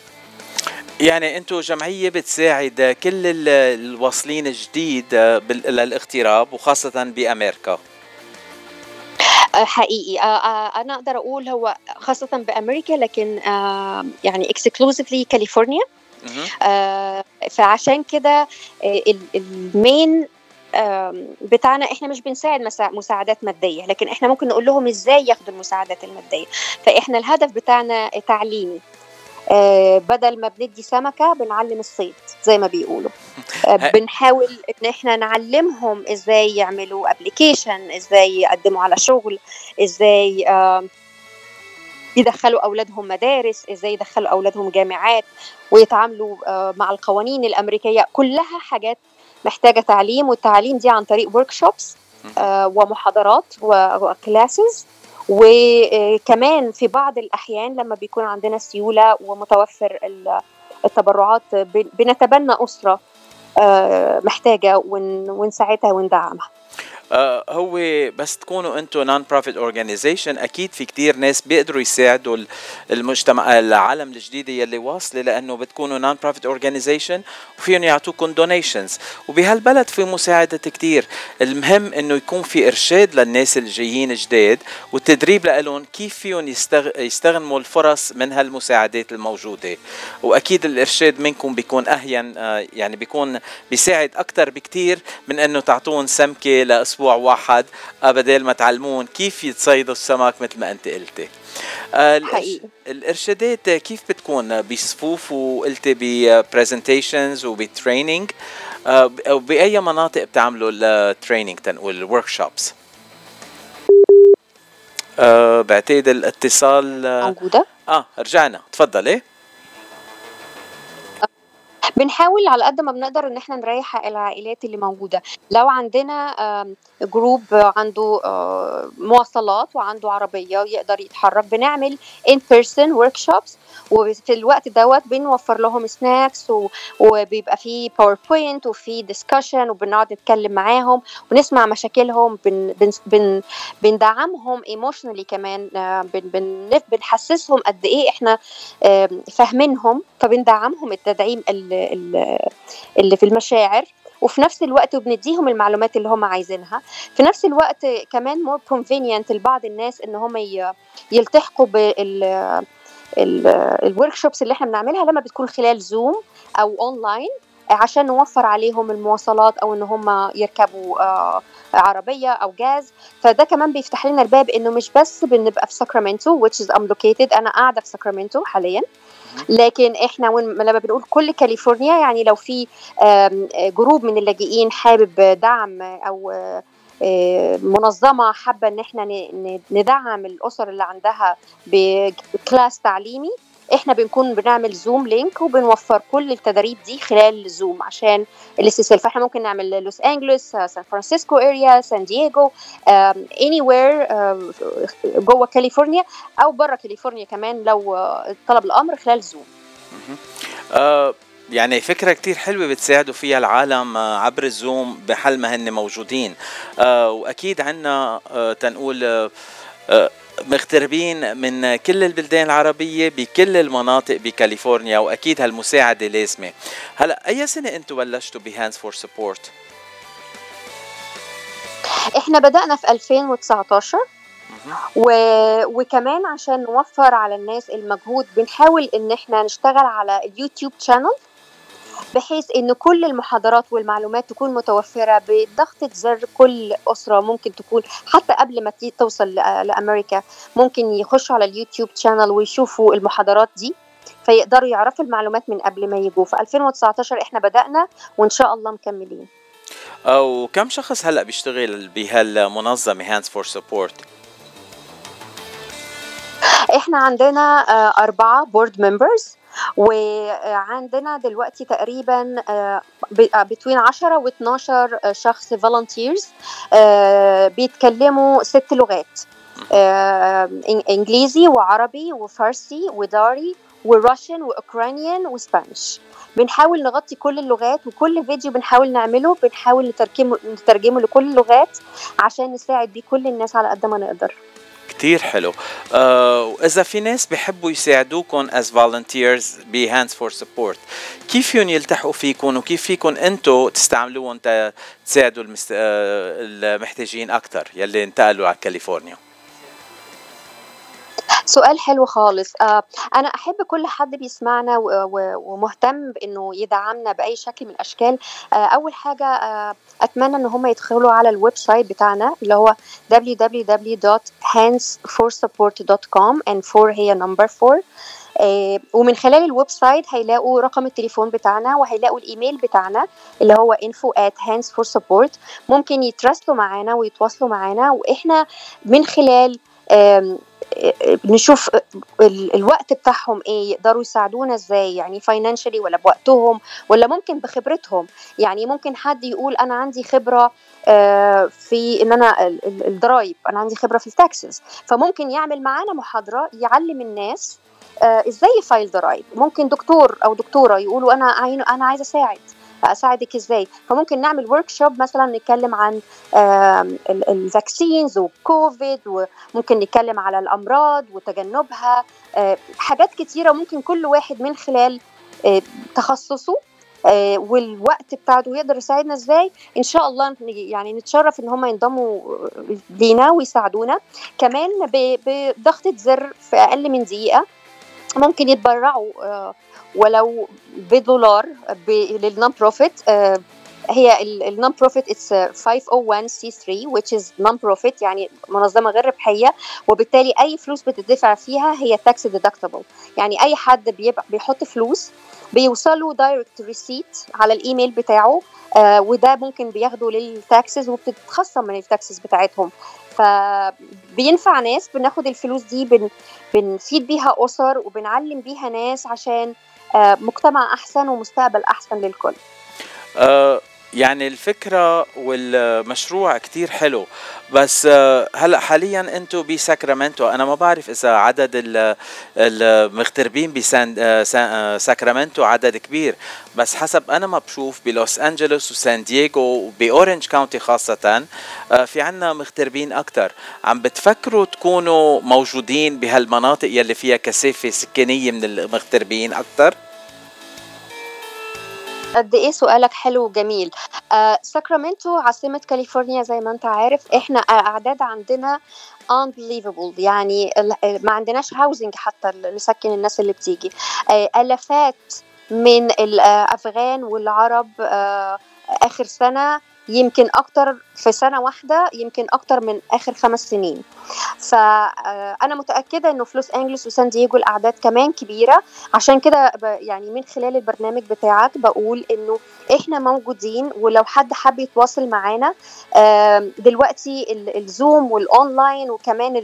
يعني أنتم جمعية بتساعد كل ال- الواصلين جديد آه، للاغتراب وخاصة بأمريكا.
حقيقي. آه، آه، أنا أقدر أقول هو خاصة بأمريكا لكن آه، يعني exclusively كاليفورنيا آه، فعشان كده آه، ال- ال main بتاعنا إحنا مش بنساعد مسا- مساعدات مادية لكن إحنا ممكن نقول لهم إزاي ياخدوا المساعدات المادية. فإحنا الهدف بتاعنا تعليمي. آه، بدل ما بندي سمكة بنعلم الصيد زي ما بيقولوا. آه، بنحاول إن إحنا نعلمهم إزاي يعملوا application إزاي يقدموا على شغل إزاي يدخلوا أولادهم مدارس إزاي يدخلوا أولادهم جامعات ويتعاملوا آه، مع القوانين الأمريكية. كلها حاجات محتاجة تعليم والتعليم دي عن طريق ورك شوبس ومحاضرات وكلاسز وكمان في بعض الأحيان لما بيكون عندنا سيولة ومتوفر ال- التبرعات بن- بنتبنى أسرة آه، محتاجة ون- ونساعدها وندعمها.
هو بس تكونوا أنتم non-profit organization أكيد في كتير ناس بيقدروا يساعدوا ال- المجتمع العالم الجديده يلي واصلة لأنه بتكونوا non-profit organization وفيهم يعطوكم donations وبهالبلد في مساعدة كتير. المهم إنه يكون في إرشاد للناس الجايين جداد والتدريب لهم كيف فيهم يستغ... يستغنموا الفرص من هالمساعدات الموجودة. وأكيد الإرشاد منكم بيكون أهم آه، يعني بيكون بيساعد أكثر بكتير من إنه تعطون سمكة لاسبوع واحد آه، بدل ما تعلمون كيف يتصيدوا السمك مثل ما أنت قلتي. آه،
حقيقي.
الإرشادات كيف بتكون؟ بصفوف وقلتي ب presentations وب training وبأي مناطق بتعملوا ال training تنقول ال workshops بعتقد الاتصال آه،
موجودة؟
آه رجعنا. تفضلي.
بنحاول على قد ما بنقدر إن إحنا نريح العائلات اللي موجودة. لو عندنا group عنده آه، مواصلات وعنده عربية ويقدر يتحرك بنعمل in person workshops وفي الوقت دوت بنوفر لهم snacks وبيبقى في PowerPoint وفي discussion وبنقعد نتكلم معاهم ونسمع مشاكلهم بن بن بن بندعمهم emotionally كمان آه، بن بن بنحسسهم قد إيه إحنا فاهمينهم فبندعمهم التدعيم ال- ال- اللي في المشاعر. وفي نفس الوقت بنديهم المعلومات اللي هم عايزينها. في نفس الوقت كمان more convenient لبعض الناس إن هم يلتحقوا بال ال workshops اللي إحنا بنعملها لما بتكون خلال Zoom أو اونلاين عشان نوفر عليهم المواصلات أو إن هم يركبوا آه، عربية أو جاز. فده كمان بيفتح لنا الباب إنه مش بس بنبقى في ساكرامنتو which is I'm located أنا قاعدة في ساكرامنتو حاليا. لكن إحنا لما بنقول كل كاليفورنيا يعني لو في آم، group من اللاجئين حابب دعم أو آه، آه، منظمة حابة إن إحنا ندعم الأسر اللي عندها ب class تعليمي. إحنا بنكون بنعمل Zoom link وبنوفر كل التدريب دي خلال Zoom عشان الاستسهال فاحنا ممكن نعمل لوس انجلوس آه، سان فرانسيسكو area سان دييغو anywhere جوه كاليفورنيا أو بره كاليفورنيا كمان لو آه، طلب الأمر خلال Zoom
آه يعني فكرة كتير حلوة بتساعدوا فيها العالم آه، عبر ال Zoom بحال ما هن موجودين. آه وأكيد عنا آه تنقول آه مغتربين من كل البلدان العربية بكل المناطق بكاليفورنيا وأكيد هالمساعدة لازمة. هلأ أي سنة أنتوا بلشتوا ب Hands for
Support؟ إحنا بدأنا في 2019 و... وكمان عشان نوفر على الناس المجهود بنحاول إن إحنا نشتغل على ال YouTube channel بحيث إن كل المحاضرات والمعلومات تكون متوفرة بضغطه زر كل أسرة ممكن تكون حتى قبل ما توصل لأمريكا. ممكن يخشوا على ال YouTube channel ويشوفوا المحاضرات دي فيقدروا يعرفوا المعلومات من قبل ما يجوا. في 2019 إحنا بدأنا وإن شاء الله مكملين.
أو كم شخص هلأ بيشتغل بهالمنظمة Hands for Support؟
إحنا عندنا آه، أربعة board members وعندنا دلوقتي تقريبا بين 10 و 12 شخص volunteers بيتكلموا ست لغات آه، إنجليزي وعربي وفارسي وداري و Russian و Ukrainian و Spanish بنحاول نغطي كل اللغات وكل فيديو بنحاول نعمله بنحاول نترجمه نترجمه لكل اللغات عشان نساعد بيه كل الناس على قد ما نقدر.
كتير حلو. آه وإذا في ناس بيحبوا يساعدوكم volunteers ب Hands for Support. كيف فيهم يلتحقوا فيكم؟ وكيف فيكم انتو تستعملوهم تساعدوا. آه المحتاجين أكثر يلي انتقلوا على كاليفورنيا؟
سؤال حلو خالص. آه أنا أحب كل حد بيسمعنا ومهتم بإنه يدعمنا بأي شكل من الأشكال. آه أول حاجة آه أتمنى إن هم يدخلوا على ال website بتاعنا اللي هو www.handsforsupport.com and 4 هي number 4 آه، ومن خلال ال website هيلاقوا رقم التليفون بتاعنا وهيلاقوا الإيميل بتاعنا اللي هو info at hands for support. ممكن يتراسلوا معانا ويتواصلوا معانا وإحنا من خلال نشوف ال- الوقت بتاعهم إيه يقدروا يساعدونا إزاي؟ يعني financially ولا بوقتهم ولا ممكن بخبرتهم؟ يعني ممكن حد يقول أنا عندي خبرة آه، في إن أنا ال- ال- الضرايب أنا عندي خبرة في ال taxes فممكن يعمل معانا محاضرة يعلم الناس آه، إزاي ي file ضرايب ممكن دكتور أو دكتورة يقولوا أنا أنا عايزه أساعد. أساعدك إزاي. فممكن نعمل workshop مثلا نتكلم عن ال vaccines وكوفيد وممكن نتكلم على الأمراض وتجنبها. آه، حاجات كتيرة ممكن كل واحد من خلال آه، تخصصه آه، والوقت بتاعته يقدر يساعدنا إزاي. إن شاء الله يعني نتشرف إن هم ينضموا لينا ويساعدونا. كمان بضغطة زر في أقل من دقيقة. ممكن يتبرعوا آه، ولو بدولار لل non-profit آه، هي ال non-profit it's 501 سي 3 which is non profit يعني منظمة غير ربحية وبالتالي أي فلوس بتدفع فيها هي tax deductible. يعني أي حد بيحط فلوس بيوصلوا direct receipt على الإيميل بتاعه آه وده ممكن بياخدوا لل taxes وبتتخصم من ال taxes بتاعتهم. فبينفع ناس بناخد الفلوس دي بن بنفيد بيها أسر وبنعلم بيها ناس عشان آه مجتمع أحسن ومستقبل أحسن للكل.
آه، يعني الفكرة والمشروع كتير حلو. بس آه، هلأ حاليا أنتم بساكرامنتو. أنا ما بعرف إذا عدد ال- المغتربين بساكرامنتو عدد كبير. بس حسب أنا ما بشوف بلوس أنجلوس وسان دييغو وب Orange County خاصة آه، في عنا مغتربين أكثر عم بتفكروا تكونوا موجودين بهالمناطق يلي فيها كثافة سكانية من المغتربين أكثر
قد إيه سؤالك حلو وجميل. آه ساكرامنتو عاصمة كاليفورنيا زي ما أنت عارف إحنا أعداد عندنا unbelievable يعني ما عندناش housing حتى نسكن الناس اللي بتيجي. آه آلافات من الافغان والعرب آه آخر سنة يمكن أكتر في سنة واحدة يمكن أكتر من آخر خمس سنين. فانا متأكدة إنه في لوس أنجلوس وسان دييغو الأعداد كمان كبيرة. عشان كده يعني من خلال البرنامج بتاعك بقول إنه إحنا موجودين ولو حد حب يتواصل معانا دلوقتي ال- ال Zoom وال online وكمان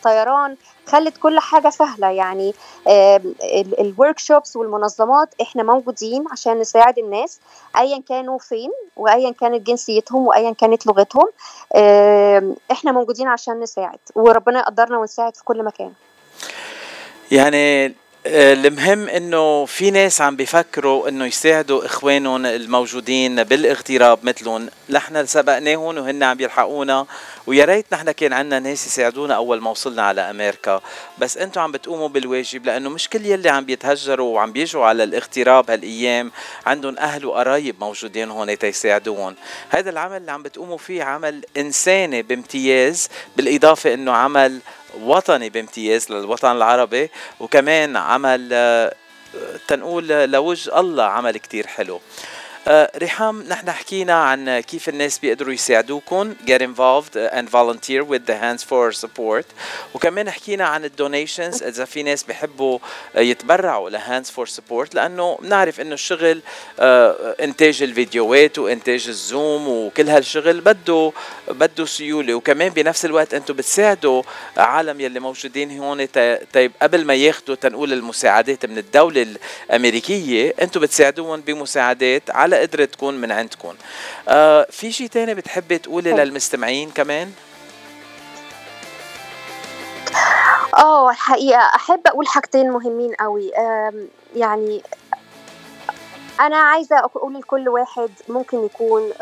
الطيران خلت كل حاجة سهلة. يعني ال workshops والمنظمات إحنا موجودين عشان نساعد الناس ايا كانوا فين وايا كانت جنسيتهم وايا كانت لغتهم إحنا موجودين عشان نساعد وربنا يقدرنا ونساعد في كل مكان.
يعني المهم إنه في ناس عم بيفكروا إنه يساعدوا إخوانهم الموجودين بالاغتراب مثلهم. نحن سبقناهم وهن عم يلحقونا ويا ريت نحن كان عندنا ناس يساعدونا أول ما وصلنا على أمريكا. بس أنتم عم بتقوموا بالواجب لأنه مش كل يلي عم بيتهجروا وعم بيجوا على الاغتراب هالأيام عندهم أهل وقرايب موجودين هون تيساعدوهم هذا العمل اللي عم بتقوموا فيه عمل إنساني بامتياز بالإضافة إنه عمل وطني بامتياز للوطن العربي وكمان عمل آه، تنقول لوجه الله عمل كتير حلو. ريحام نحن حكينا عن كيف الناس بيقدروا يساعدوكم get involved and volunteer with the Hands for Support. وكمان حكينا عن ال donations إذا في ناس بيحبوا آه، يتبرعوا ل Hands for Support لأنه بنعرف إنه الشغل إنتاج الفيديوهات وإنتاج ال Zoom وكل هالشغل بده بده سيولة. وكمان بنفس الوقت أنتم بتساعدوا عالم يلي موجودين هون طيب قبل ما ياخذوا تنقول المساعدات من الدولة الأمريكية أنتم بتساعدوهم بمساعدات على قدر تكون من عندكم. آه في شيء تاني بتحبي تقولي للمستمعين كمان؟
آه الحقيقة أحب أقول حاجتين مهمين قوي. يعني أنا عايزة أقول لكل واحد ممكن يكون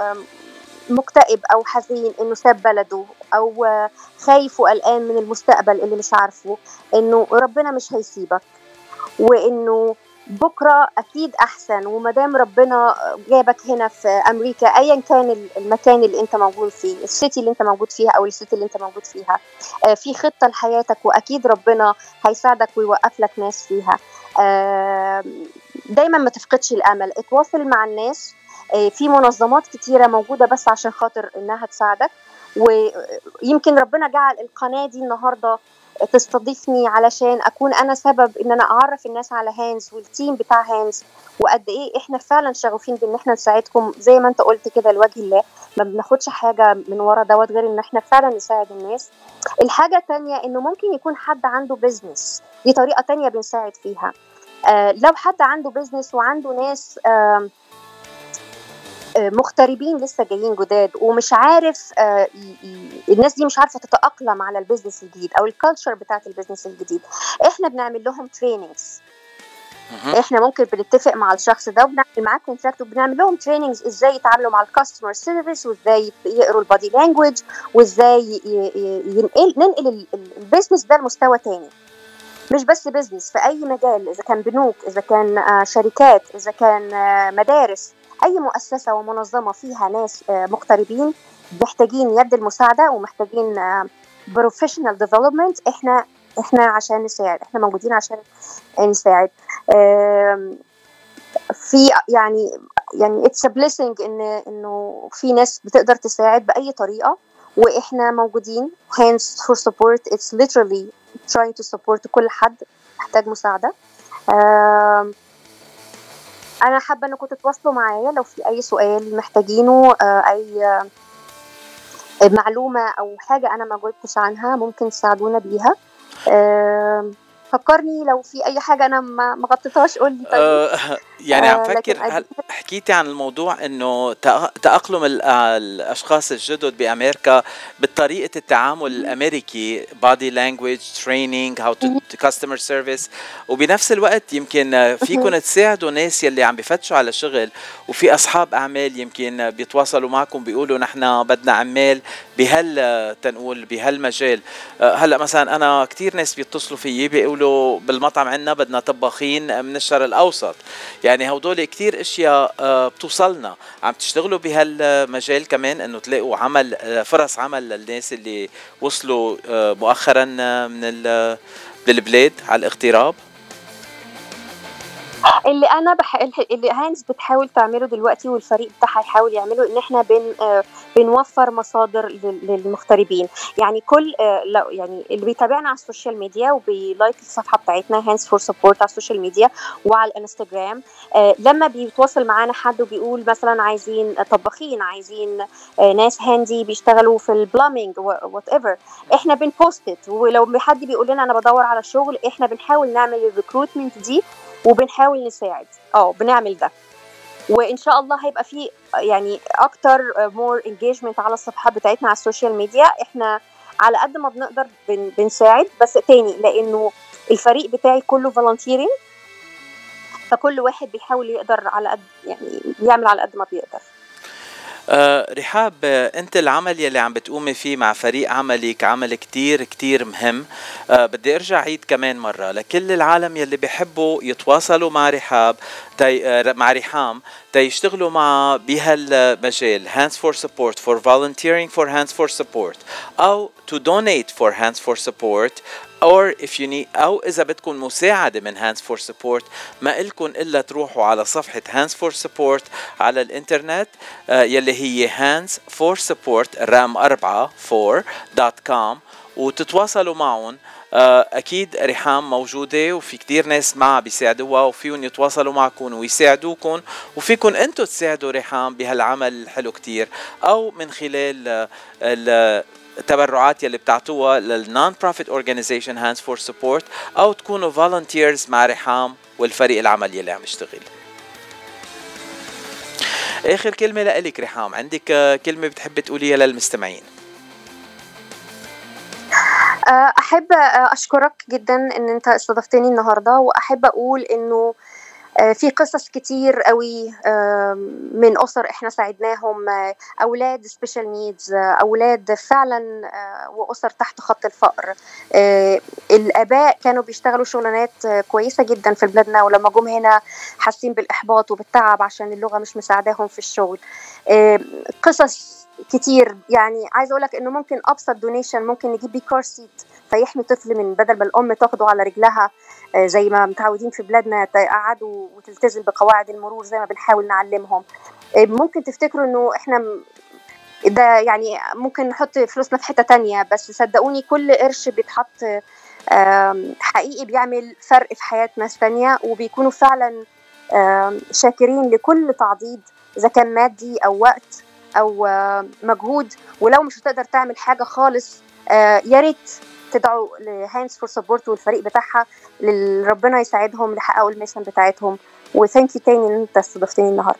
مكتئب أو حزين إنه ساب بلده أو آه، خايف وقلقان من المستقبل اللي مش عارفه إنه ربنا مش هيسيبك وإنه بكرة أكيد أحسن ومدام ربنا جابك هنا في أمريكا أيا كان المكان اللي أنت موجود فيه السيتي اللي أنت موجود فيها أو السيتي اللي أنت موجود فيها. آه، في خطة لحياتك وأكيد ربنا هيساعدك ويوقف لك ناس فيها. آه، دايما ما تفقدش الأمل. اتواصل مع الناس. آه، في منظمات كتيرة موجودة بس عشان خاطر إنها تساعدك. ويمكن ربنا جعل القناة دي النهاردة تستضيفني علشان أكون أنا سبب إن أنا أعرف الناس على Hands وال team بتاع Hands وقد إيه إحنا فعلا شغوفين بإن إحنا نساعدكم. زي ما أنت قلت كده لوجه الله ما بناخدش حاجة من ورا دوت غير إن إحنا فعلا نساعد الناس. الحاجة التانية إنه ممكن يكون حد عنده business دي طريقة تانية بنساعد فيها. آه لو حد عنده business وعنده ناس آه مغتربين لسه جايين جداد ومش عارف آه، الناس دي مش عارفة تتأقلم على ال business الجديد أو ال culture بتاعت ال business الجديد. إحنا بنعمل لهم
trainings.
إحنا ممكن بنتفق مع الشخص ده وبنعمل معاه contract وبنعمل لهم trainings إزاي يتعاملوا مع ال customer service وإزاي يقروا ال body language وإزاي ينقل ننقل ال- ال- ال business ده لمستوى تاني. مش بس business في أي مجال إذا كان بنوك إذا كان آه، شركات إذا كان آه، مدارس. أي مؤسسة ومنظمة فيها ناس آه، مغتربين محتاجين يد المساعدة ومحتاجين professional development إحنا إحنا عشان نساعد إحنا موجودين عشان نساعد. في يعني يعني it's blessing إن إنه في ناس بتقدر تساعد بأي طريقة وإحنا موجودين. Hands for support it's literally trying to support كل حد محتاج مساعدة. أنا حابة إنكم تتواصلوا معايا لو في أي سؤال محتاجينه آه، أي آه، معلومة أو حاجة أنا ما جاوبتش عنها ممكن تساعدونا بيها. آم، فكرني لو في أي حاجة أنا ما غطيتهاش قول لي طيب.
آه، يعني عم
آه، لكن
فكر هل حكيتي عن الموضوع إنه تأقلم ال- الأشخاص الجدد بأمريكا بطريقة التعامل الأمريكي language training how to to customer service وبنفس الوقت يمكن آه، فيكم تساعدوا ناس يلي عم بفتشوا على شغل وفي أصحاب أعمال يمكن آه، بيتواصلوا معكم بيقولوا نحن بدنا عمال بهال آه، تنقول بهالمجال. آه، هلأ مثلا أنا كثير ناس بيتصلوا فيي بيقولوا بالمطعم عندنا بدنا طباخين من الشرق الأوسط. يعني هدول كتير أشياء آه، بتوصلنا. عم تشتغلوا بهالمجال كمان إنه تلاقوا عمل آه، فرص عمل للناس اللي وصلوا آه، مؤخرا من البلاد على الاغتراب.
اللي أنا بح... اللي Hands بتحاول تعمله دلوقتي والفريق بتاعها يحاول يعمله إن إحنا بن بنوفر مصادر لل- للمغتربين. يعني كل آه، لو يعني اللي بيتابعنا على ال social media وبي like الصفحة بتاعتنا Hands for Support على ال social media وعلى الإنستجرام آه، لما بيتواصل معانا حد وبيقول مثلا عايزين طباخين عايزين آه، ناس handy بيشتغلوا في ال plumbing whatever إحنا بن post ولو حد بيقول لنا أنا بدور على شغل إحنا بنحاول نعمل ال recruitment دي وبنحاول نساعد. آه بنعمل ده. وإن شاء الله هيبقى في يعني أكتر more engagement على الصفحات بتاعتنا على ال social media إحنا على قد ما بنقدر بن بنساعد. بس تاني لأنه الفريق بتاعي كله volunteering فكل واحد بيحاول يقدر على قد يعني يعمل على قد ما بيقدر.
آه، رحام آه، انت العمل يلي عم بتقومي فيه مع فريق عملك عمل كتير كتير مهم. آه، بدي ارجع عيد كمان مرة لكل العالم يلي بيحبوا يتواصلوا مع رحام تي مع رحام تيشتغلوا مع بهالمجال Hands for Support for volunteering for Hands for Support أو to donate for Hands for Support or if you need أو إذا بدكم مساعدة من Hands for Support ما إلكم إلا تروحوا على صفحة Hands for Support على الإنترنت آه، يلي هي Hands for Support رام 4 4.com وتتواصلوا معهم. آه، أكيد رحام موجودة وفي كتير ناس معها بيساعدوها وفيهم يتواصلوا معكم ويساعدوكم وفيكم أنتم تساعدوا رحام بهالعمل الحلو كتير. أو من خلال آه، التبرعات يلي بتعطوها لل non-profit organization Hands for Support أو تكونوا volunteers مع رحام والفريق العمل يلي عم يشتغل. آخر كلمة لك رحام. عندك آه، كلمة بتحبي تقوليها للمستمعين؟
آه، أحب آه، أشكرك جدا إن أنت استضفتني النهارده وأحب أقول إنه في قصص كتير قوي آه، من أسر إحنا ساعدناهم آه، أولاد special needs أولاد فعلا آه، وأسر تحت خط الفقر. آه، الآباء كانوا بيشتغلوا شغلانات آه، كويسة جدا في بلادنا ولما جم هنا حاسين بالإحباط وبالتعب عشان اللغة مش مساعداهم في الشغل. آه، قصص كتير. يعني عايزة أقول لك إنه ممكن أبسط donation ممكن نجيب بيه car seat فيحمي طفل من بدل ما الأم تاخده على رجلها. آه، زي ما متعودين في بلادنا تقعدوا وتلتزم بقواعد المرور زي ما بنحاول نعلمهم. آه، ممكن تفتكروا إنه إحنا ده يعني ممكن نحط فلوسنا في حتة تانية بس صدقوني كل قرش بيتحط حقيقي بيعمل فرق في حياة ناس تانية وبيكونوا فعلا شاكرين لكل تعضيد إذا كان مادي أو وقت آم، مجهود. ولو مش هتقدر تعمل حاجة خالص آه، يا ريت تدعوا ل Hands for Support والفريق بتاعها لل- ربنا يساعدهم يحققوا ال mission بتاعتهم. و thank you تاني إن أنت استضفتني النهارده.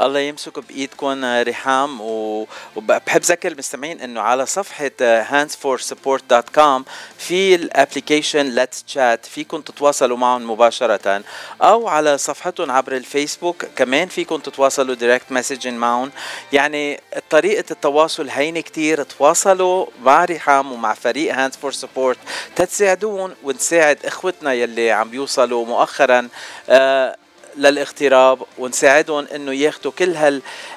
الله يمسك بإيدكم ريحام و- وبحب ذكر المستمعين إنه على صفحة handsforsupport.com في ال application Let's Chat فيكم تتواصلوا معهم مباشرة. أو على صفحتهم عبر الفيسبوك كمان فيكم تتواصلوا direct message معهم. يعني طريقة التواصل هينة كتير. تواصلوا مع ريحام ومع فريق Hands for Support تتساعدون ونساعد إخوتنا يلي عم بيوصلوا مؤخرا. آه للاغتراب ونساعدهم إنه ياخذوا كل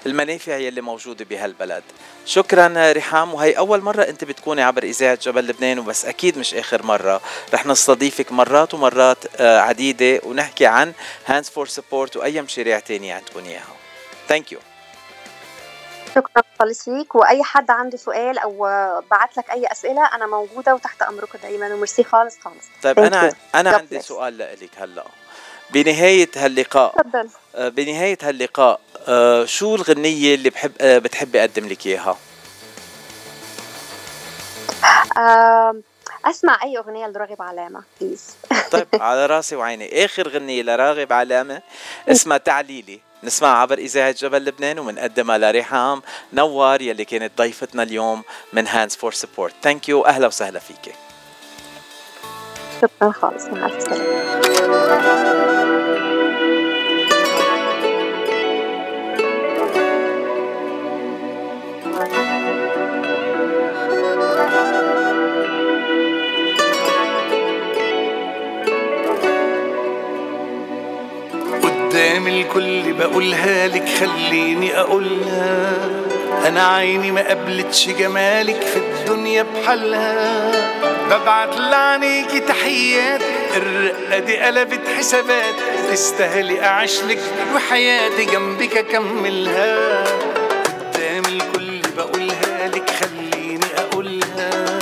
هالمنافع يلي موجودة بهالبلد. شكرا ريحام وهي أول مرة أنت بتكوني عبر إذاعة جبل لبنان وبس أكيد مش آخر مرة. رح نستضيفك مرات ومرات آه، عديدة ونحكي عن Hands for Support وأي مشاريع تانية عندكم إياها. thank you
شكرا خالص ليك وأي حد عنده سؤال أو بعت لك أي أسئلة أنا موجودة وتحت امركم دايما وميرسي خالص خالص.
طيب أنا.
أنا
عندي. سؤال لك هلأ. بنهاية هاللقاء
تفضل.
آه، بنهاية هاللقاء آه، شو الغنية اللي بحب آه، بتحبي أقدم لك إياها؟
آم، أسمع أي أغنية لراغب علامة please.
طيب على راسي وعيني. آخر غنية لراغب علامة اسمها تعليلي. نسمعها عبر إذاعة جبل لبنان ومنقدمها لريحام نوار يلي كانت ضيفتنا اليوم من Hands for Support thank you أهلا وسهلا فيكي.
شكرا خالص. مع الف
قدام الكل بقولها لك خليني أقولها. أنا عيني ما قبلتش جمالك في الدنيا بحالها. ببعت لعنيكي تحيات الرقة دي قلبت حسابات. تستاهلي اعيشلك وحياتي جنبك أكملها. قدام الكل بقولها لك خليني أقولها.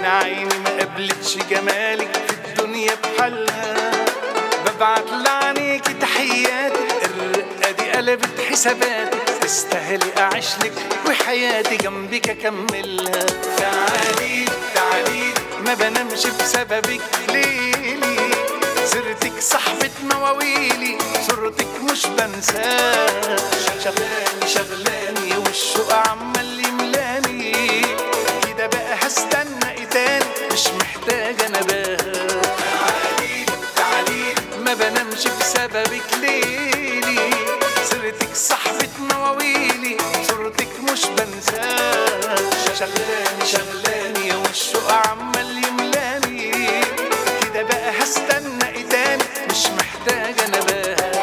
أنا عيني ما قبلتش جمالك في الدنيا بحالها. قلبت حسابات تستاهلي أعيشلك وحياتي جنبك أكملها تعالي تعالي. ما بنامش بسببك ليلي. سيرتك صاحبة مواويلي صورتك مش بنساها شغلاني شغلاني والشوق عمال يملاني. كده بقى هستنى إيه تاني؟ مش محتاجة نباها تعالي تعالي. ما بنامش بسببك ليلي. شغلاني شغلاني والشوق عمال يملاني. كده بقى هستنى إيه تاني؟ مش محتاجة نباها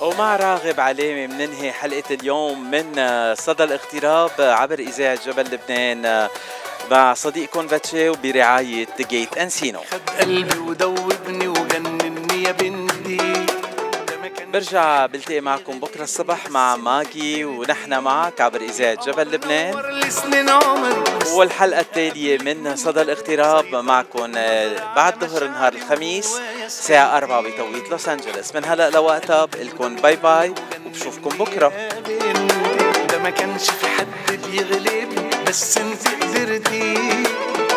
ومع راغب علامة مننهي حلقة اليوم من صدى الاغتراب عبر إذاعة جبل لبنان. مع صديقكم فاتشي وبرعاية جيت أنسينو
قلبي ودوبني وجنني يا بنتي.
برجع بلتقي معكم بكرة الصبح مع ماجي ونحن معك عبر إذاعة جبل لبنان. والحلقة التالية من صدى الاغتراب معكم آه، بعد ظهر نهار الخميس الساعة 4 بتوقيت لوس أنجلوس. من هلأ لوقتها بقلكم bye bye وبشوفكم بكرة.
ده ما كانش في حد بيغلبني. بس انت قدرتي.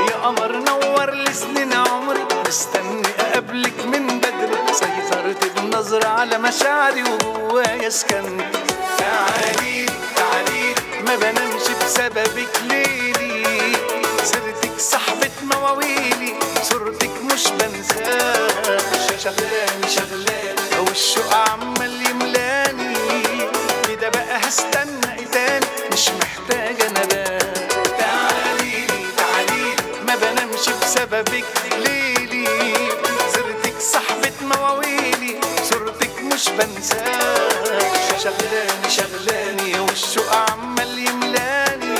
يا قمر نور لي سنين عمري. مستني أقابلك من بدري. سيطرت بنظرة على مشاعري وجوايا سكنت تعالي تعالي. ما بنامش بسببك ليلي. سيرتك صاحبة مواويلي. صورتك مش بنساها. شغلاني شغلاني. والشوق عمال بنساها شغلاني شغلاني والشوق عمال يملاني؟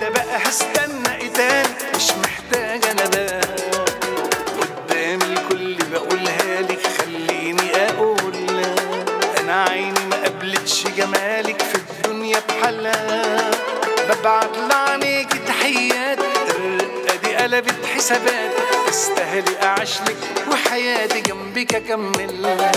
كده بقى هستنى تاني مش محتاجة نبات قدام الكل بقولها لك خليني اقولها أنا عيني ما قبلتش جمالك في الدنيا بحالها. ببعت لعنيكي تحيات الرقة دي قلبت حسابات. تستاهلي اعيشلك وحياتي جنبك اكملها